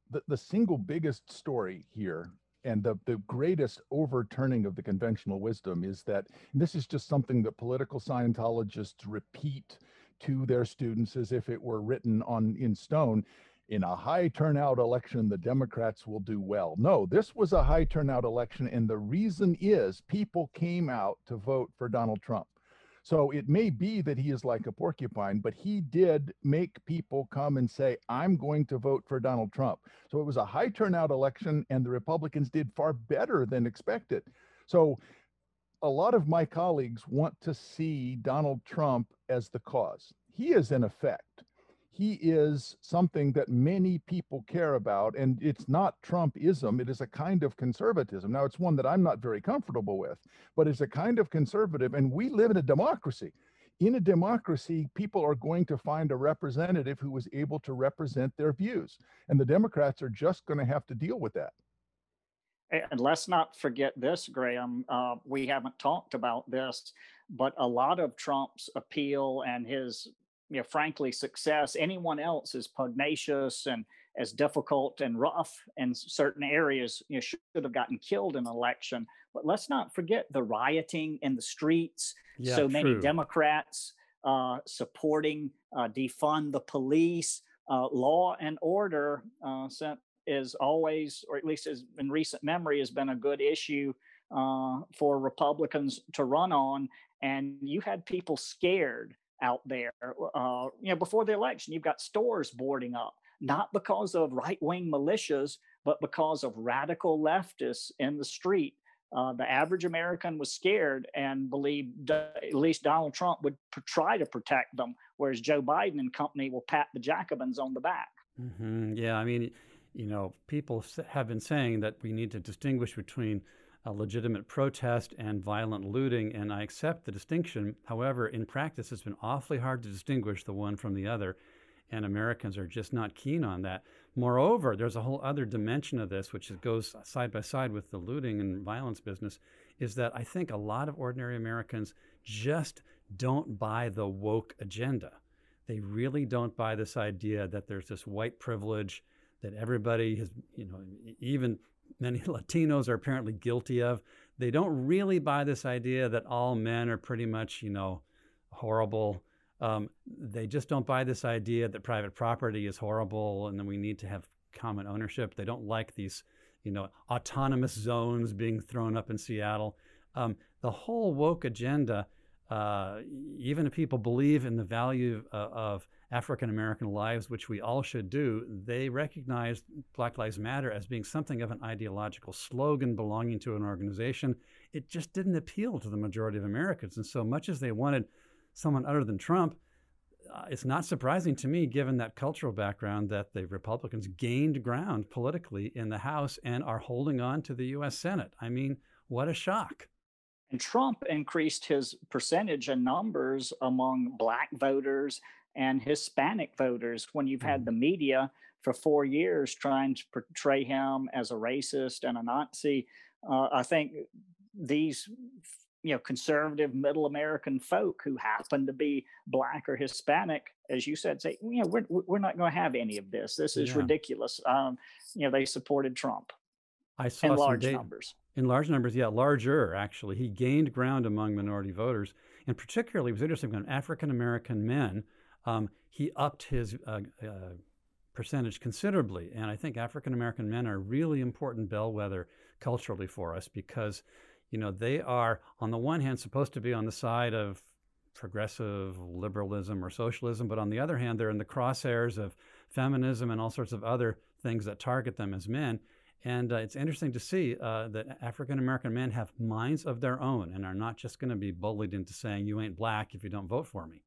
the, the single biggest story here and the, the greatest overturning of the conventional wisdom is that this is just something that political Scientologists repeat to their students as if it were written on in stone. In a high turnout election, the Democrats will do well. No, this was a high turnout election, and the reason is people came out to vote for Donald Trump. So it may be that he is like a porcupine, but he did make people come and say, I'm going to vote for Donald Trump. So it was a high turnout election, and the Republicans did far better than expected. So a lot of my colleagues want to see Donald Trump as the cause. He is, in effect, he is something that many people care about. And it's not Trumpism, it is a kind of conservatism. Now, it's one that I'm not very comfortable with, but it's a kind of conservative. And we live in a democracy. In a democracy, people are going to find a representative who is able to represent their views. And the Democrats are just going to have to deal with that. And let's not forget this, Graham. Uh, we haven't talked about this, but a lot of Trump's appeal and his you know, frankly, success. Anyone else is pugnacious and as difficult and rough in certain areas, you know, should have gotten killed in an election. But let's not forget the rioting in the streets. Yeah, so many true. Democrats uh, supporting uh, defund the police, uh, law and order uh, is always, or at least is in recent memory, has been a good issue uh, for Republicans to run on. And you had people scared out there. Uh, you know, before the election, you've got stores boarding up, not because of right wing militias, but because of radical leftists in the street. Uh, the average American was scared and believed uh, at least Donald Trump would try to protect them, whereas Joe Biden and company will pat the Jacobins on the back. Mm-hmm. Yeah, I mean, you know, people have been saying that we need to distinguish between legitimate protest and violent looting, and I accept the distinction. However, in practice, it's been awfully hard to distinguish the one from the other, and Americans are just not keen on that. Moreover, there's a whole other dimension of this, which goes side by side with the looting and violence business, is that I think a lot of ordinary Americans just don't buy the woke agenda. They really don't buy this idea that there's this white privilege that everybody has, you know, even many Latinos are apparently guilty of. They don't really buy this idea that all men are pretty much, you know, horrible. Um, they just don't buy this idea that private property is horrible and that we need to have common ownership. They don't like these, you know, autonomous zones being thrown up in Seattle. Um, the whole woke agenda, uh, even if people believe in the value uh, of African American lives, which we all should do, they recognize Black Lives Matter as being something of an ideological slogan belonging to an organization. It just didn't appeal to the majority of Americans. And so much as they wanted someone other than Trump, uh, it's not surprising to me, given that cultural background, that the Republicans gained ground politically in the House and are holding on to the U.S. Senate. I mean, what a shock. And Trump increased his percentage and numbers among black voters and Hispanic voters when you've had mm-hmm. the media for four years trying to portray him as a racist and a Nazi. Uh, I think these you know conservative middle american folk who happen to be black or hispanic as you said say you know we're, we're not going to have any of this this is yeah. ridiculous um, you know they supported trump i saw in large numbers in large numbers yeah larger actually he gained ground among minority voters and particularly it was interesting when african american men um, he upped his uh, uh, percentage considerably and i think african american men are really important bellwether culturally for us because you know, they are, on the one hand, supposed to be on the side of progressive liberalism or socialism, but on the other hand, they're in the crosshairs of feminism and all sorts of other things that target them as men. And uh, it's interesting to see uh, that African American men have minds of their own and are not just going to be bullied into saying, you ain't black if you don't vote for me.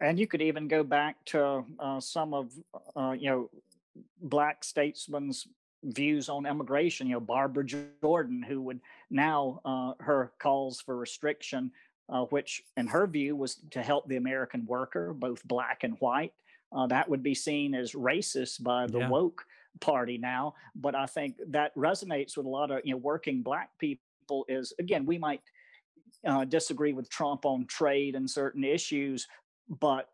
And you could even go back to uh, some of, uh, you know, black statesmen's views on immigration. You know, Barbara Jordan, who would now uh, her calls for restriction, uh, which in her view was to help the American worker, both black and white. Uh, that would be seen as racist by the yeah. woke party now. But I think that resonates with a lot of you know working black people. Is again, we might uh, disagree with Trump on trade and certain issues, but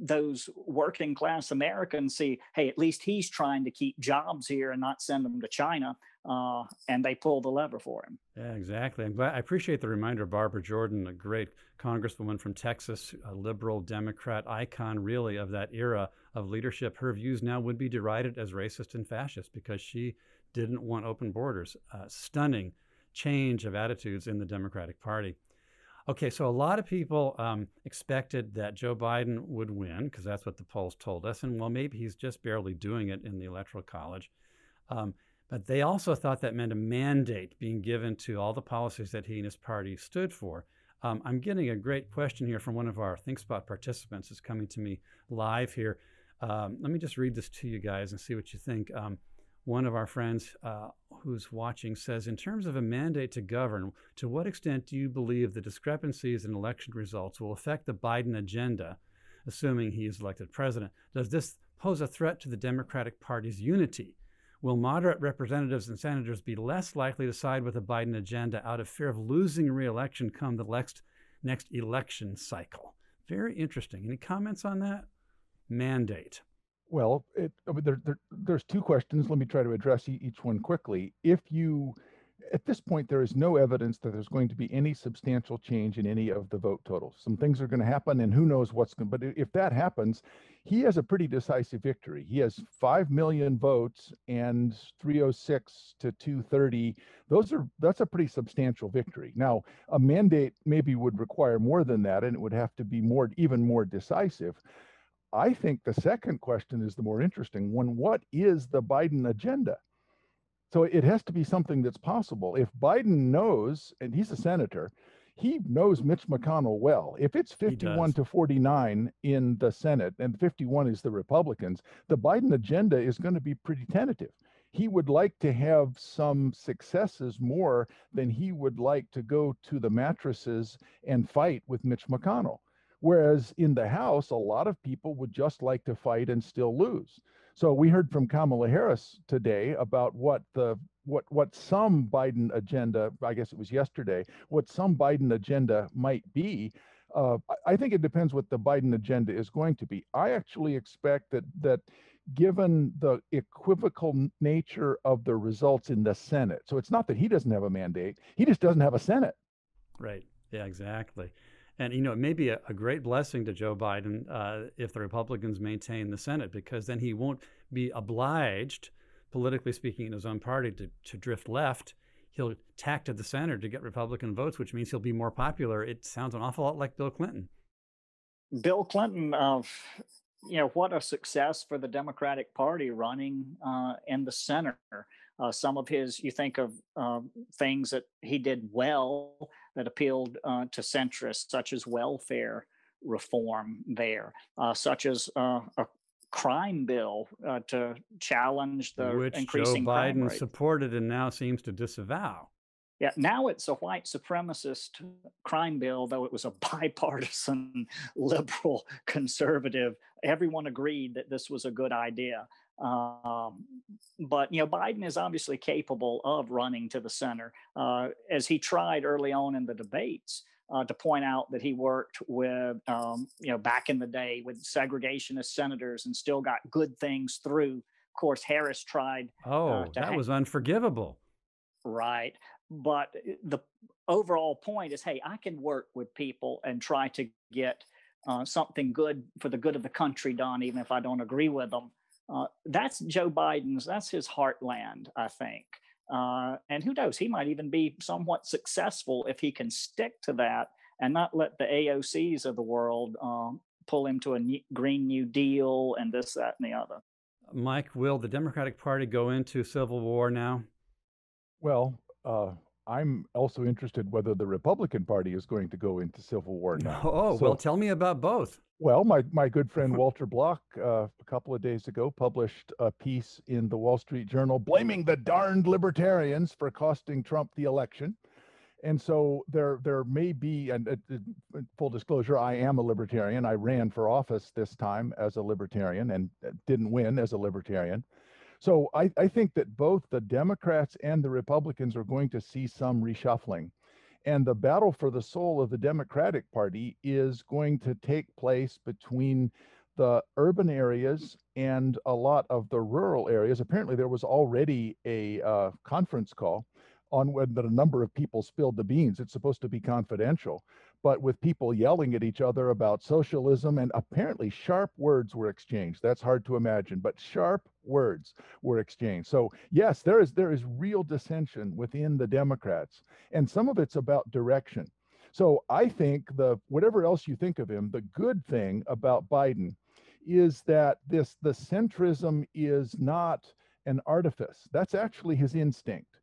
those working class Americans see, hey, at least he's trying to keep jobs here and not send them to China, uh, and they pull the lever for him. Yeah, exactly. I'm glad. I appreciate the reminder. Barbara Jordan, a great congresswoman from Texas, a liberal Democrat icon, really of that era of leadership. Her views now would be derided as racist and fascist because she didn't want open borders. Uh, stunning change of attitudes in the Democratic Party. Okay, so a lot of people um, expected that Joe Biden would win because that's what the polls told us. And well, maybe he's just barely doing it in the Electoral College. Um, but they also thought that meant a mandate being given to all the policies that he and his party stood for. Um, I'm getting a great question here from one of our ThinkSpot participants. It's coming to me live here. Um, let me just read this to you guys and see what you think. Um, one of our friends uh, who's watching says, in terms of a mandate to govern, to what extent do you believe the discrepancies in election results will affect the Biden agenda, assuming he is elected president? Does this pose a threat to the Democratic Party's unity? Will moderate representatives and senators be less likely to side with the Biden agenda out of fear of losing reelection come the next, next election cycle? Very interesting. Any comments on that? Mandate. Well, it, there, there, there's two questions. Let me try to address each one quickly. If you, at this point, there is no evidence that there's going to be any substantial change in any of the vote totals. Some things are going to happen, and who knows what's going. But if that happens, he has a pretty decisive victory. He has five million votes and 306 to 230. Those are that's a pretty substantial victory. Now, a mandate maybe would require more than that, and it would have to be more, even more decisive. I think the second question is the more interesting one. What is the Biden agenda? So it has to be something that's possible. If Biden knows, and he's a senator, he knows Mitch McConnell well. If it's 51 to 49 in the Senate and 51 is the Republicans, the Biden agenda is going to be pretty tentative. He would like to have some successes more than he would like to go to the mattresses and fight with Mitch McConnell. Whereas in the House, a lot of people would just like to fight and still lose. So we heard from Kamala Harris today about what the what what some Biden agenda, I guess it was yesterday, what some Biden agenda might be. Uh, I think it depends what the Biden agenda is going to be. I actually expect that that given the equivocal nature of the results in the Senate, so it's not that he doesn't have a mandate, he just doesn't have a Senate. Right. Yeah, exactly. And, you know, it may be a, a great blessing to Joe Biden uh, if the Republicans maintain the Senate, because then he won't be obliged, politically speaking, in his own party to, to drift left. he'll tack to the center to get Republican votes, which means he'll be more popular. It sounds an awful lot like Bill Clinton. Bill Clinton, uh, you know, what a success for the Democratic Party running uh, in the center. Uh, some of his, you think of uh, things that he did well that appealed uh, to centrists, such as welfare reform there, uh, such as uh, a crime bill uh, to challenge the Which increasing Joe crime Biden rate. supported and now seems to disavow. Yeah, now it's a white supremacist crime bill, though it was a bipartisan, liberal, conservative. Everyone agreed that this was a good idea. Um, but you know, Biden is obviously capable of running to the center, uh, as he tried early on in the debates. Uh, to point out that he worked with, um, you know, back in the day with segregationist senators and still got good things through. Of course, Harris tried Oh, to that ha- was unforgivable. right but uh, the overall point is hey i can work with people and try to get uh, something good for the good of the country done even if i don't agree with them uh, that's joe biden's that's his heartland i think uh, and who knows he might even be somewhat successful if he can stick to that and not let the aocs of the world um, pull him to a new, green new deal and this that and the other Mike, will the Democratic Party go into civil war now? Well, uh, I'm also interested whether the Republican Party is going to go into civil war now. Oh, So- well, tell me about both. Well, my, my good friend Walter Block, uh, a couple of days ago, published a piece in the Wall Street Journal blaming the darned libertarians for costing Trump the election. And so there, there may be, and uh, uh, full disclosure, I am a libertarian. I ran for office this time as a libertarian and uh, didn't win as a libertarian. So I, I think that both the Democrats and the Republicans are going to see some reshuffling. And the battle for the soul of the Democratic Party is going to take place between the urban areas and a lot of the rural areas. Apparently, there was already a uh, conference call on when a number of people spilled the beans. It's supposed to be confidential, but with people yelling at each other about socialism and apparently sharp words were exchanged. That's hard to imagine, but sharp words were exchanged. So yes, there is there is real dissension within the Democrats, and some of it's about direction. So I think the whatever else you think of him, the good thing about Biden is that this the centrism is not an artifice. That's actually his instinct.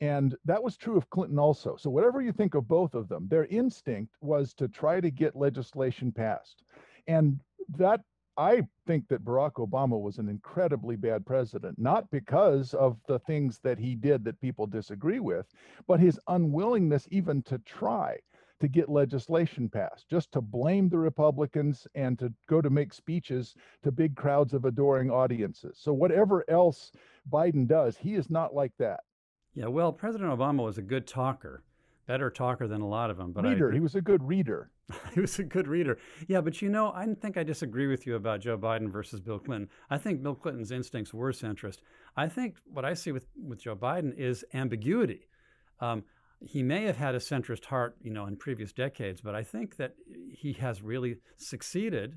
And that was true of Clinton also. So, whatever you think of both of them, their instinct was to try to get legislation passed. And that, I think that Barack Obama was an incredibly bad president, not because of the things that he did that people disagree with, but his unwillingness even to try to get legislation passed, just to blame the Republicans and to go to make speeches to big crowds of adoring audiences. So, whatever else Biden does, he is not like that. Yeah, well, President Obama was a good talker, better talker than a lot of them. But reader. I, He was a good reader. he was a good reader. Yeah, but you know, I think I disagree with you about Joe Biden versus Bill Clinton. I think Bill Clinton's instincts were centrist. I think what I see with, with Joe Biden is ambiguity. Um, he may have had a centrist heart, you know, in previous decades, but I think that he has really succeeded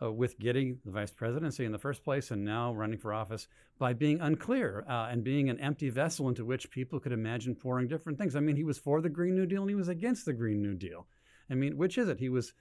uh, with getting the vice presidency in the first place and now running for office by being unclear uh, and being an empty vessel into which people could imagine pouring different things. I mean, he was for the Green New Deal and he was against the Green New Deal. I mean, which is it? He was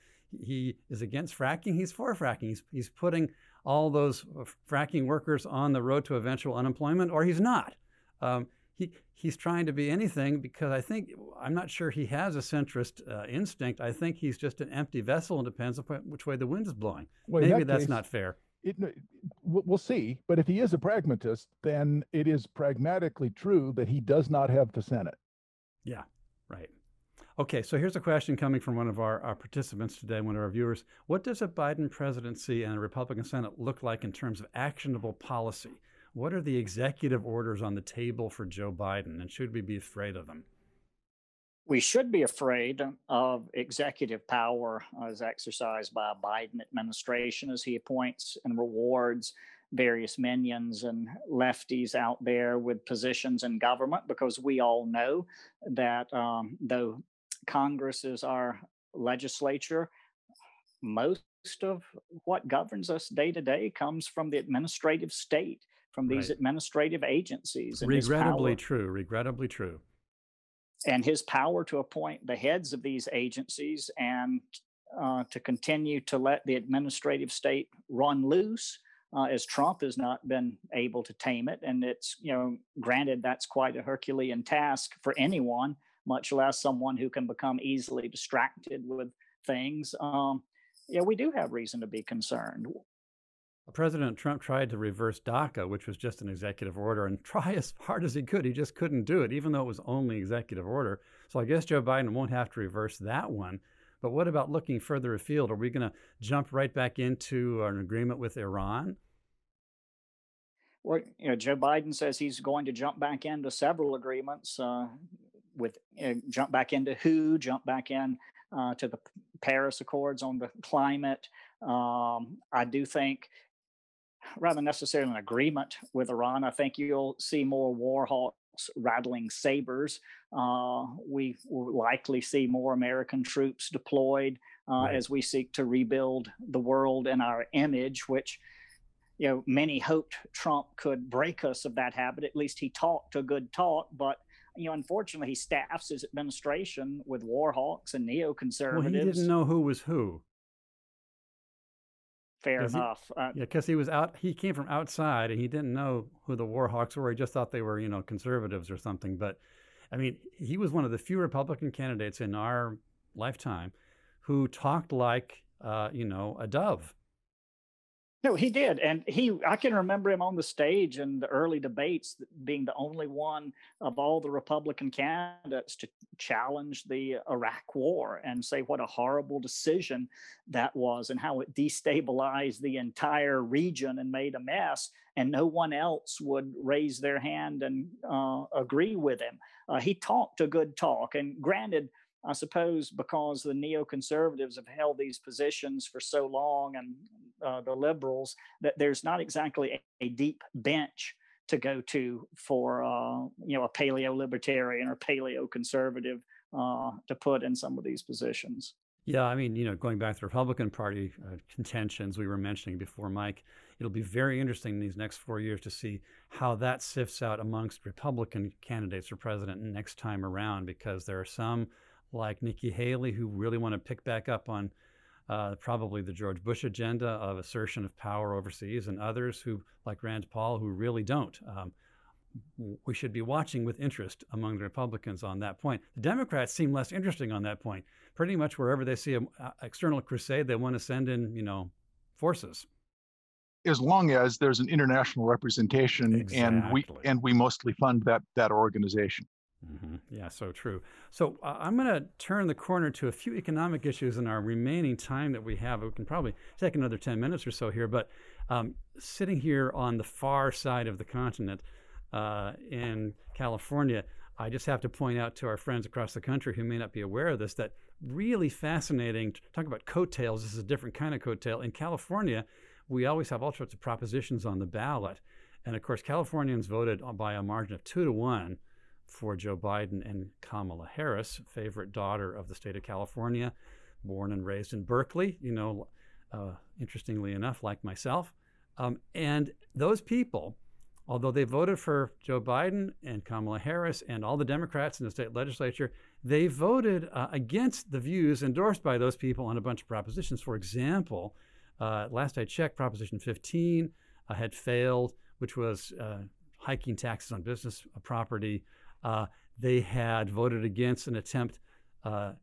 he is against fracking. He's for fracking. He's he's putting all those fracking workers on the road to eventual unemployment, or he's not. Um, he he's trying to be anything because I think I'm not sure he has a centrist uh, instinct. I think he's just an empty vessel and depends on which way the wind is blowing. Well, Maybe that that's case, not fair. It, we'll we'll see. But if he is a pragmatist, then it is pragmatically true that he does not have the Senate. Yeah, right. Okay, so here's a question coming from one of our, our participants today, one of our viewers. What does a Biden presidency and a Republican Senate look like in terms of actionable policy? What are the executive orders on the table for Joe Biden, and should we be afraid of them? we should be afraid of executive power as exercised by a Biden administration as he appoints and rewards various minions and lefties out there with positions in government because we all know that um, though Congress is our legislature, most of what governs us day to day comes from the administrative state, from these Right. administrative agencies. Regrettably true. Regrettably true. and his power to appoint the heads of these agencies and uh, to continue to let the administrative state run loose uh, as Trump has not been able to tame it. And it's, you know, granted, that's quite a Herculean task for anyone, much less someone who can become easily distracted with things. Um, yeah, we do have reason to be concerned. President Trump tried to reverse DACA, which was just an executive order, and try as hard as he could. He just couldn't do it, even though it was only executive order. So I guess Joe Biden won't have to reverse that one. But what about looking further afield? Are we going to jump right back into an agreement with Iran? Well, you know, Joe Biden says he's going to jump back into several agreements. Uh, with uh, jump back into WHO, jump back in uh, to the Paris Accords on the climate. Um, I do think rather necessarily an agreement with Iran. I think you'll see more war hawks rattling sabers. Uh, we will likely see more American troops deployed uh, right. as we seek to rebuild the world in our image, which you know many hoped Trump could break us of that habit. At least he talked a good talk, but you know, unfortunately, he staffs his administration with war hawks and neoconservatives. Well, he didn't know who was who fair enough. He, uh, yeah, because he was out. He came from outside, and he didn't know who the Warhawks were. He just thought they were, you know, conservatives or something. But I mean, he was one of the few Republican candidates in our lifetime who talked like, uh, you know, a dove. No, he did, and he. I can remember him on the stage in the early debates, being the only one of all the Republican candidates to challenge the Iraq War and say what a horrible decision that was, and how it destabilized the entire region and made a mess. And no one else would raise their hand and uh, agree with him. Uh, he talked a good talk, and granted, I suppose because the neoconservatives have held these positions for so long and uh, the liberals that there's not exactly a, a deep bench to go to for uh, you know a paleo libertarian or paleo conservative uh, to put in some of these positions. Yeah, I mean, you know, going back to the Republican Party uh, contentions we were mentioning before, Mike, it'll be very interesting in these next four years to see how that sifts out amongst Republican candidates for president next time around, because there are some like Nikki Haley who really want to pick back up on uh, probably the George Bush agenda of assertion of power overseas, and others who, like Rand Paul, who really don't. Um, we should be watching with interest among the Republicans on that point. The Democrats seem less interesting on that point. Pretty much wherever they see an external crusade, they want to send in, you know, forces. As long as there's an international representation, exactly. and we and we mostly fund that that organization. Mm-hmm. Yeah, so true. So uh, I'm going to turn the corner to a few economic issues in our remaining time that we have. We can probably take another 10 minutes or so here, but um, sitting here on the far side of the continent uh, in California, I just have to point out to our friends across the country who may not be aware of this that really fascinating. Talk about coattails. This is a different kind of coattail. In California, we always have all sorts of propositions on the ballot. And of course, Californians voted by a margin of two to one for Joe Biden and Kamala Harris, favorite daughter of the state of California, born and raised in Berkeley, you know, uh, interestingly enough, like myself. Um, and those people, although they voted for Joe Biden and Kamala Harris and all the Democrats in the state legislature, they voted uh, against the views endorsed by those people on a bunch of propositions. For example, uh, last I checked, Proposition 15 uh, had failed, which was uh, hiking taxes on business property uh, they had voted against an attempt uh,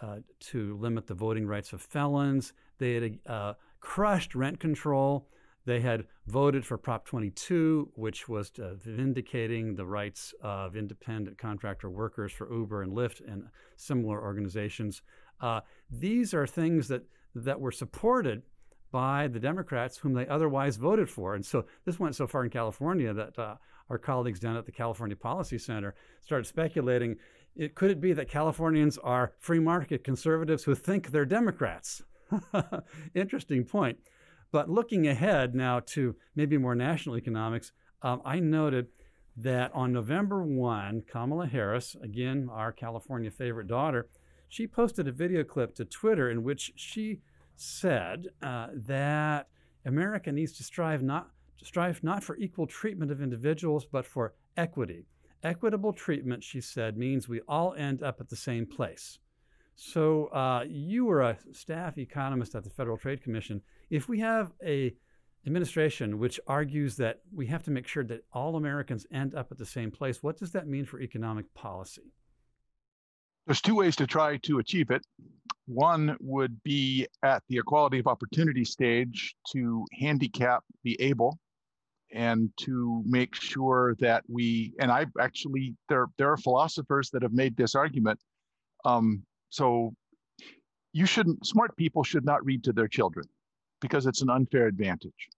uh, to limit the voting rights of felons. They had uh, crushed rent control. They had voted for Prop 22, which was vindicating the rights of independent contractor workers for Uber and Lyft and similar organizations. Uh, these are things that, that were supported by the Democrats whom they otherwise voted for. And so this went so far in California that uh, our colleagues down at the California Policy Center started speculating it, could it be that Californians are free market conservatives who think they're Democrats? Interesting point. But looking ahead now to maybe more national economics, um, I noted that on November 1, Kamala Harris, again, our California favorite daughter, she posted a video clip to Twitter in which she said uh, that America needs to strive not strive not for equal treatment of individuals, but for equity. Equitable treatment, she said, means we all end up at the same place. So uh, you were a staff economist at the Federal Trade Commission. If we have a administration which argues that we have to make sure that all Americans end up at the same place, what does that mean for economic policy? There's two ways to try to achieve it. One would be at the equality of opportunity stage to handicap the able and to make sure that we and I actually there there are philosophers that have made this argument. Um, so you shouldn't smart people should not read to their children because it's an unfair advantage.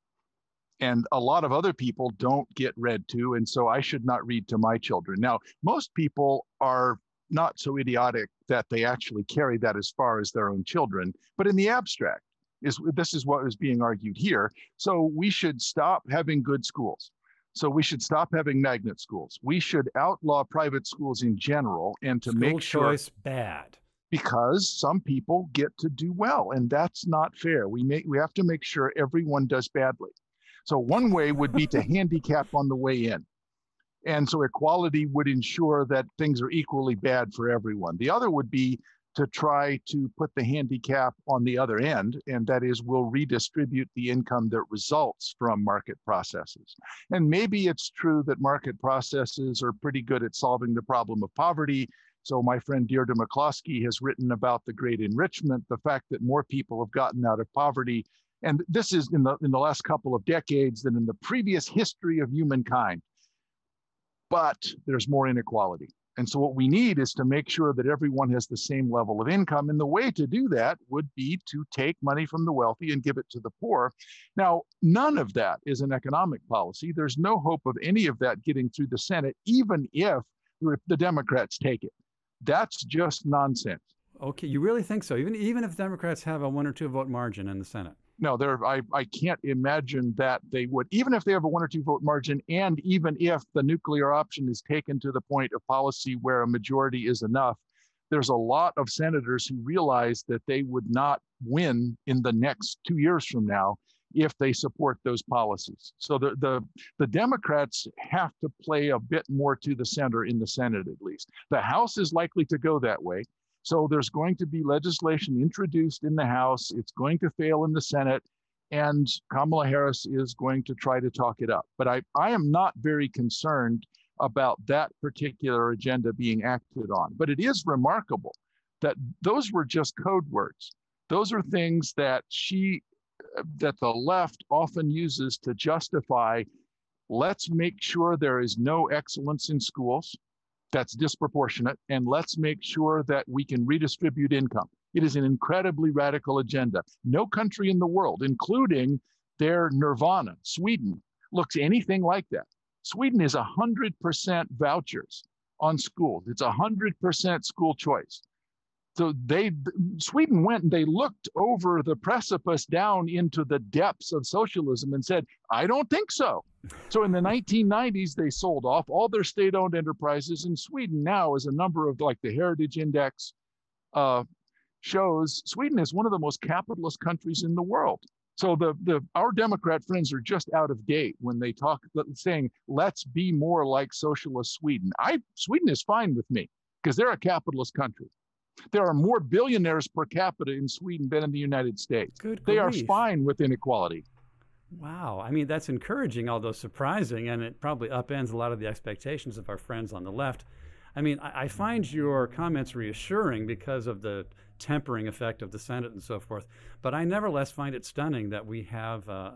And a lot of other people don't get read to, and so I should not read to my children. Now, most people are not so idiotic that they actually carry that as far as their own children, but in the abstract, is this is what is being argued here. So we should stop having good schools. So we should stop having magnet schools. We should outlaw private schools in general and to School make sure choice bad. because some people get to do well and that's not fair. We make we have to make sure everyone does badly. So one way would be to handicap on the way in. And so equality would ensure that things are equally bad for everyone. The other would be to try to put the handicap on the other end, and that is we'll redistribute the income that results from market processes. And maybe it's true that market processes are pretty good at solving the problem of poverty. So my friend Deirdre McCloskey has written about the great enrichment, the fact that more people have gotten out of poverty. And this is in the in the last couple of decades than in the previous history of humankind. But there's more inequality. And so what we need is to make sure that everyone has the same level of income. And the way to do that would be to take money from the wealthy and give it to the poor. Now, none of that is an economic policy. There's no hope of any of that getting through the Senate, even if the Democrats take it. That's just nonsense. Okay, you really think so? Even even if Democrats have a one or two vote margin in the Senate? No, there. I I can't imagine that they would, even if they have a one or two vote margin, and even if the nuclear option is taken to the point of policy where a majority is enough. There's a lot of senators who realize that they would not win in the next two years from now if they support those policies. So the, the, the Democrats have to play a bit more to the center in the Senate, at least. The House is likely to go that way. So there's going to be legislation introduced in the House. It's going to fail in the Senate. And Kamala Harris is going to try to talk it up. But I, I am not very concerned about that particular agenda being acted on. But it is remarkable that those were just code words. Those are things that she that the left often uses to justify let's make sure there is no excellence in schools that's disproportionate and let's make sure that we can redistribute income. It is an incredibly radical agenda. No country in the world including their nirvana sweden looks anything like that. Sweden is 100% vouchers on schools. It's 100% school choice so they sweden went and they looked over the precipice down into the depths of socialism and said i don't think so. So in the 1990s they sold off all their state-owned enterprises in sweden now as a number of like the heritage index uh, shows sweden is one of the most capitalist countries in the world. So the, the our democrat friends are just out of date when they talk saying let's be more like socialist sweden. I sweden is fine with me because they're a capitalist country there are more billionaires per capita in Sweden than in the United States. Good they grief. are fine with inequality. Wow. I mean, that's encouraging, although surprising, and it probably upends a lot of the expectations of our friends on the left. I mean, I, I find your comments reassuring because of the tempering effect of the Senate and so forth. But I nevertheless find it stunning that we have a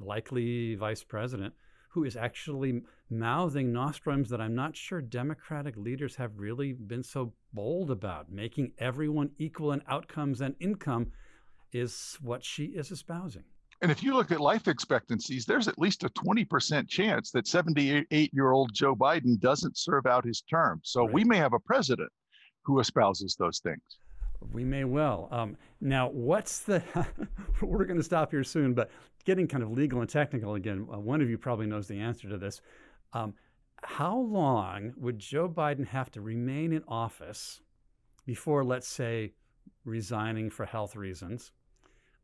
likely vice president who is actually mouthing nostrums that I'm not sure Democratic leaders have really been so bold about. Making everyone equal in outcomes and income is what she is espousing. And if you look at life expectancies, there's at least a 20% chance that 78 year old Joe Biden doesn't serve out his term. So right. we may have a president who espouses those things. We may well. Um, now, what's the? we're going to stop here soon, but getting kind of legal and technical again. Uh, one of you probably knows the answer to this. Um, how long would Joe Biden have to remain in office before, let's say, resigning for health reasons?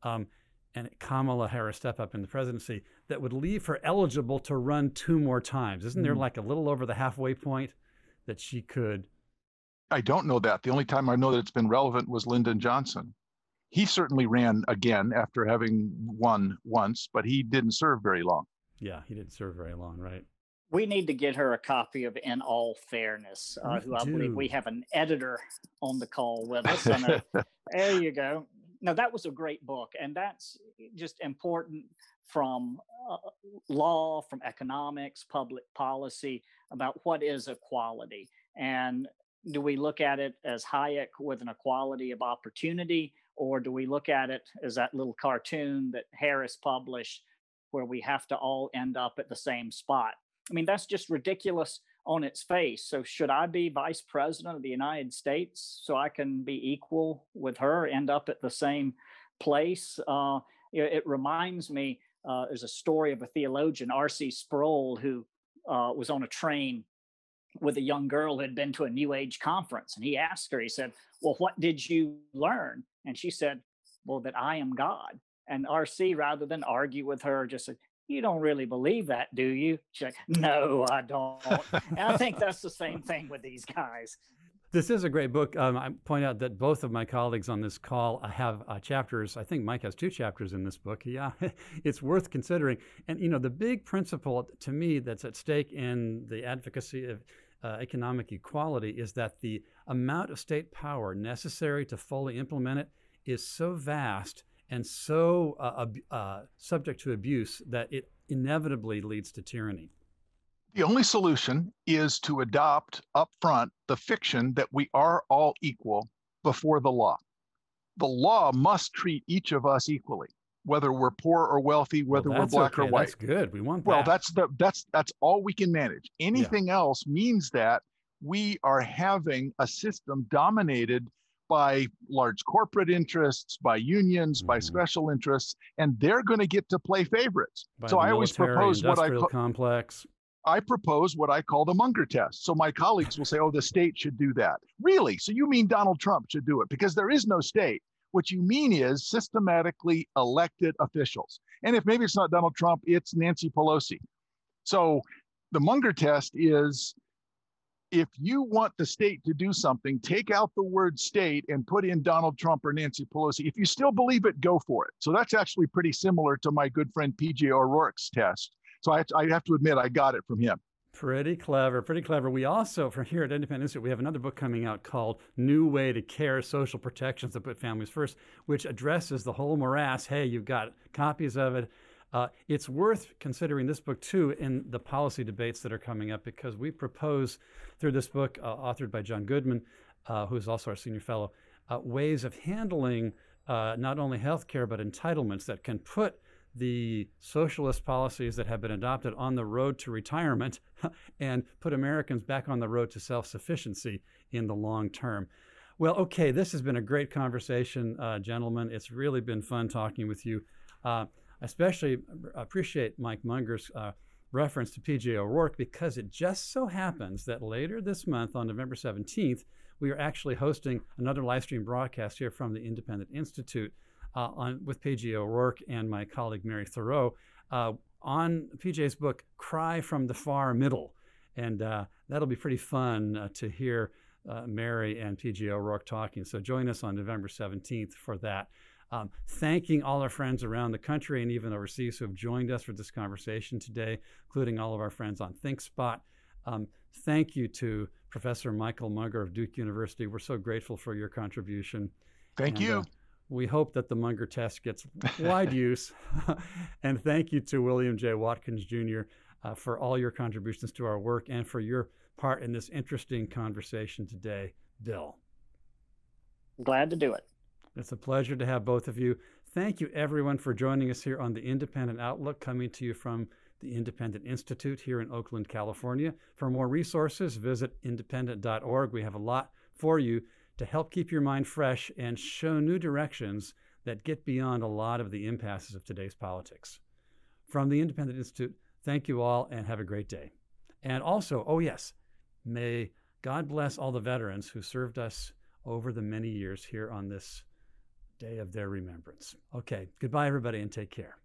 Um, and Kamala Harris step up in the presidency that would leave her eligible to run two more times. Isn't there Mhm. like a little over the halfway point that she could? I don't know that. The only time I know that it's been relevant was Lyndon Johnson. He certainly ran again after having won once, but he didn't serve very long. Yeah, he didn't serve very long, right? We need to get her a copy of In All Fairness, uh, who I believe we have an editor on the call with us. And, uh, there you go. No, that was a great book, and that's just important from uh, law, from economics, public policy about what is equality, and do we look at it as Hayek with an equality of opportunity, or do we look at it as that little cartoon that Harris published, where we have to all end up at the same spot? I mean, that's just ridiculous on its face. So, should I be vice president of the United States so I can be equal with her, end up at the same place? Uh, it, it reminds me uh, there's a story of a theologian, R.C. Sproul, who uh, was on a train with a young girl who had been to a New Age conference. And he asked her, he said, Well, what did you learn? And she said, Well, that I am God. And RC, rather than argue with her, just said, You don't really believe that, do you? She's like, No, I don't. and I think that's the same thing with these guys. This is a great book. Um, I point out that both of my colleagues on this call have uh, chapters. I think Mike has two chapters in this book. Yeah, it's worth considering. And you know, the big principle to me that's at stake in the advocacy of uh, economic equality is that the amount of state power necessary to fully implement it is so vast and so uh, uh, subject to abuse that it inevitably leads to tyranny. The only solution is to adopt upfront the fiction that we are all equal before the law. The law must treat each of us equally, whether we're poor or wealthy, whether well, we're black okay. or white. That's good. We want Well, that. that's the that's that's all we can manage. Anything else means that we are having a system dominated by large corporate interests, by unions, by Mhm. special interests, and they're going to get to play favorites. By so I always propose what I ca- complex. I propose what I call the Munger test. So my colleagues will say, "Oh, the state should do that." Really? So you mean Donald Trump should do it because there is no state. What you mean is systematically elected officials. And if maybe it's not Donald Trump, it's Nancy Pelosi. So the Munger test is if you want the state to do something, take out the word state and put in Donald Trump or Nancy Pelosi. If you still believe it, go for it. So that's actually pretty similar to my good friend PJ O'Rourke's test. So I, I have to admit, I got it from him. Pretty clever, pretty clever. We also, from here at Independent Institute, we have another book coming out called New Way to Care Social Protections That Put Families First, which addresses the whole morass. Hey, you've got copies of it. Uh, it's worth considering this book too in the policy debates that are coming up because we propose through this book, uh, authored by John Goodman, uh, who's also our senior fellow, uh, ways of handling uh, not only health care but entitlements that can put the socialist policies that have been adopted on the road to retirement and put Americans back on the road to self sufficiency in the long term. Well, okay, this has been a great conversation, uh, gentlemen. It's really been fun talking with you. Uh, especially appreciate Mike Munger's uh, reference to PJ O'Rourke because it just so happens that later this month, on November 17th, we are actually hosting another live stream broadcast here from the Independent Institute uh, on, with PJ O'Rourke and my colleague Mary Theroux uh, on PJ's book, Cry from the Far Middle. And uh, that'll be pretty fun uh, to hear uh, Mary and PJ O'Rourke talking. So join us on November 17th for that. Um, thanking all our friends around the country and even overseas who have joined us for this conversation today, including all of our friends on ThinkSpot. Um, thank you to Professor Michael Munger of Duke University. We're so grateful for your contribution. Thank And, you. uh, we hope that the Munger test gets wide use. and thank you to William J. Watkins Jr. Uh, for all your contributions to our work and for your part in this interesting conversation today, Bill. Glad to do it. It's a pleasure to have both of you. Thank you, everyone, for joining us here on the Independent Outlook, coming to you from the Independent Institute here in Oakland, California. For more resources, visit independent.org. We have a lot for you to help keep your mind fresh and show new directions that get beyond a lot of the impasses of today's politics. From the Independent Institute, thank you all and have a great day. And also, oh yes, may God bless all the veterans who served us over the many years here on this day of their remembrance. Okay, goodbye, everybody, and take care.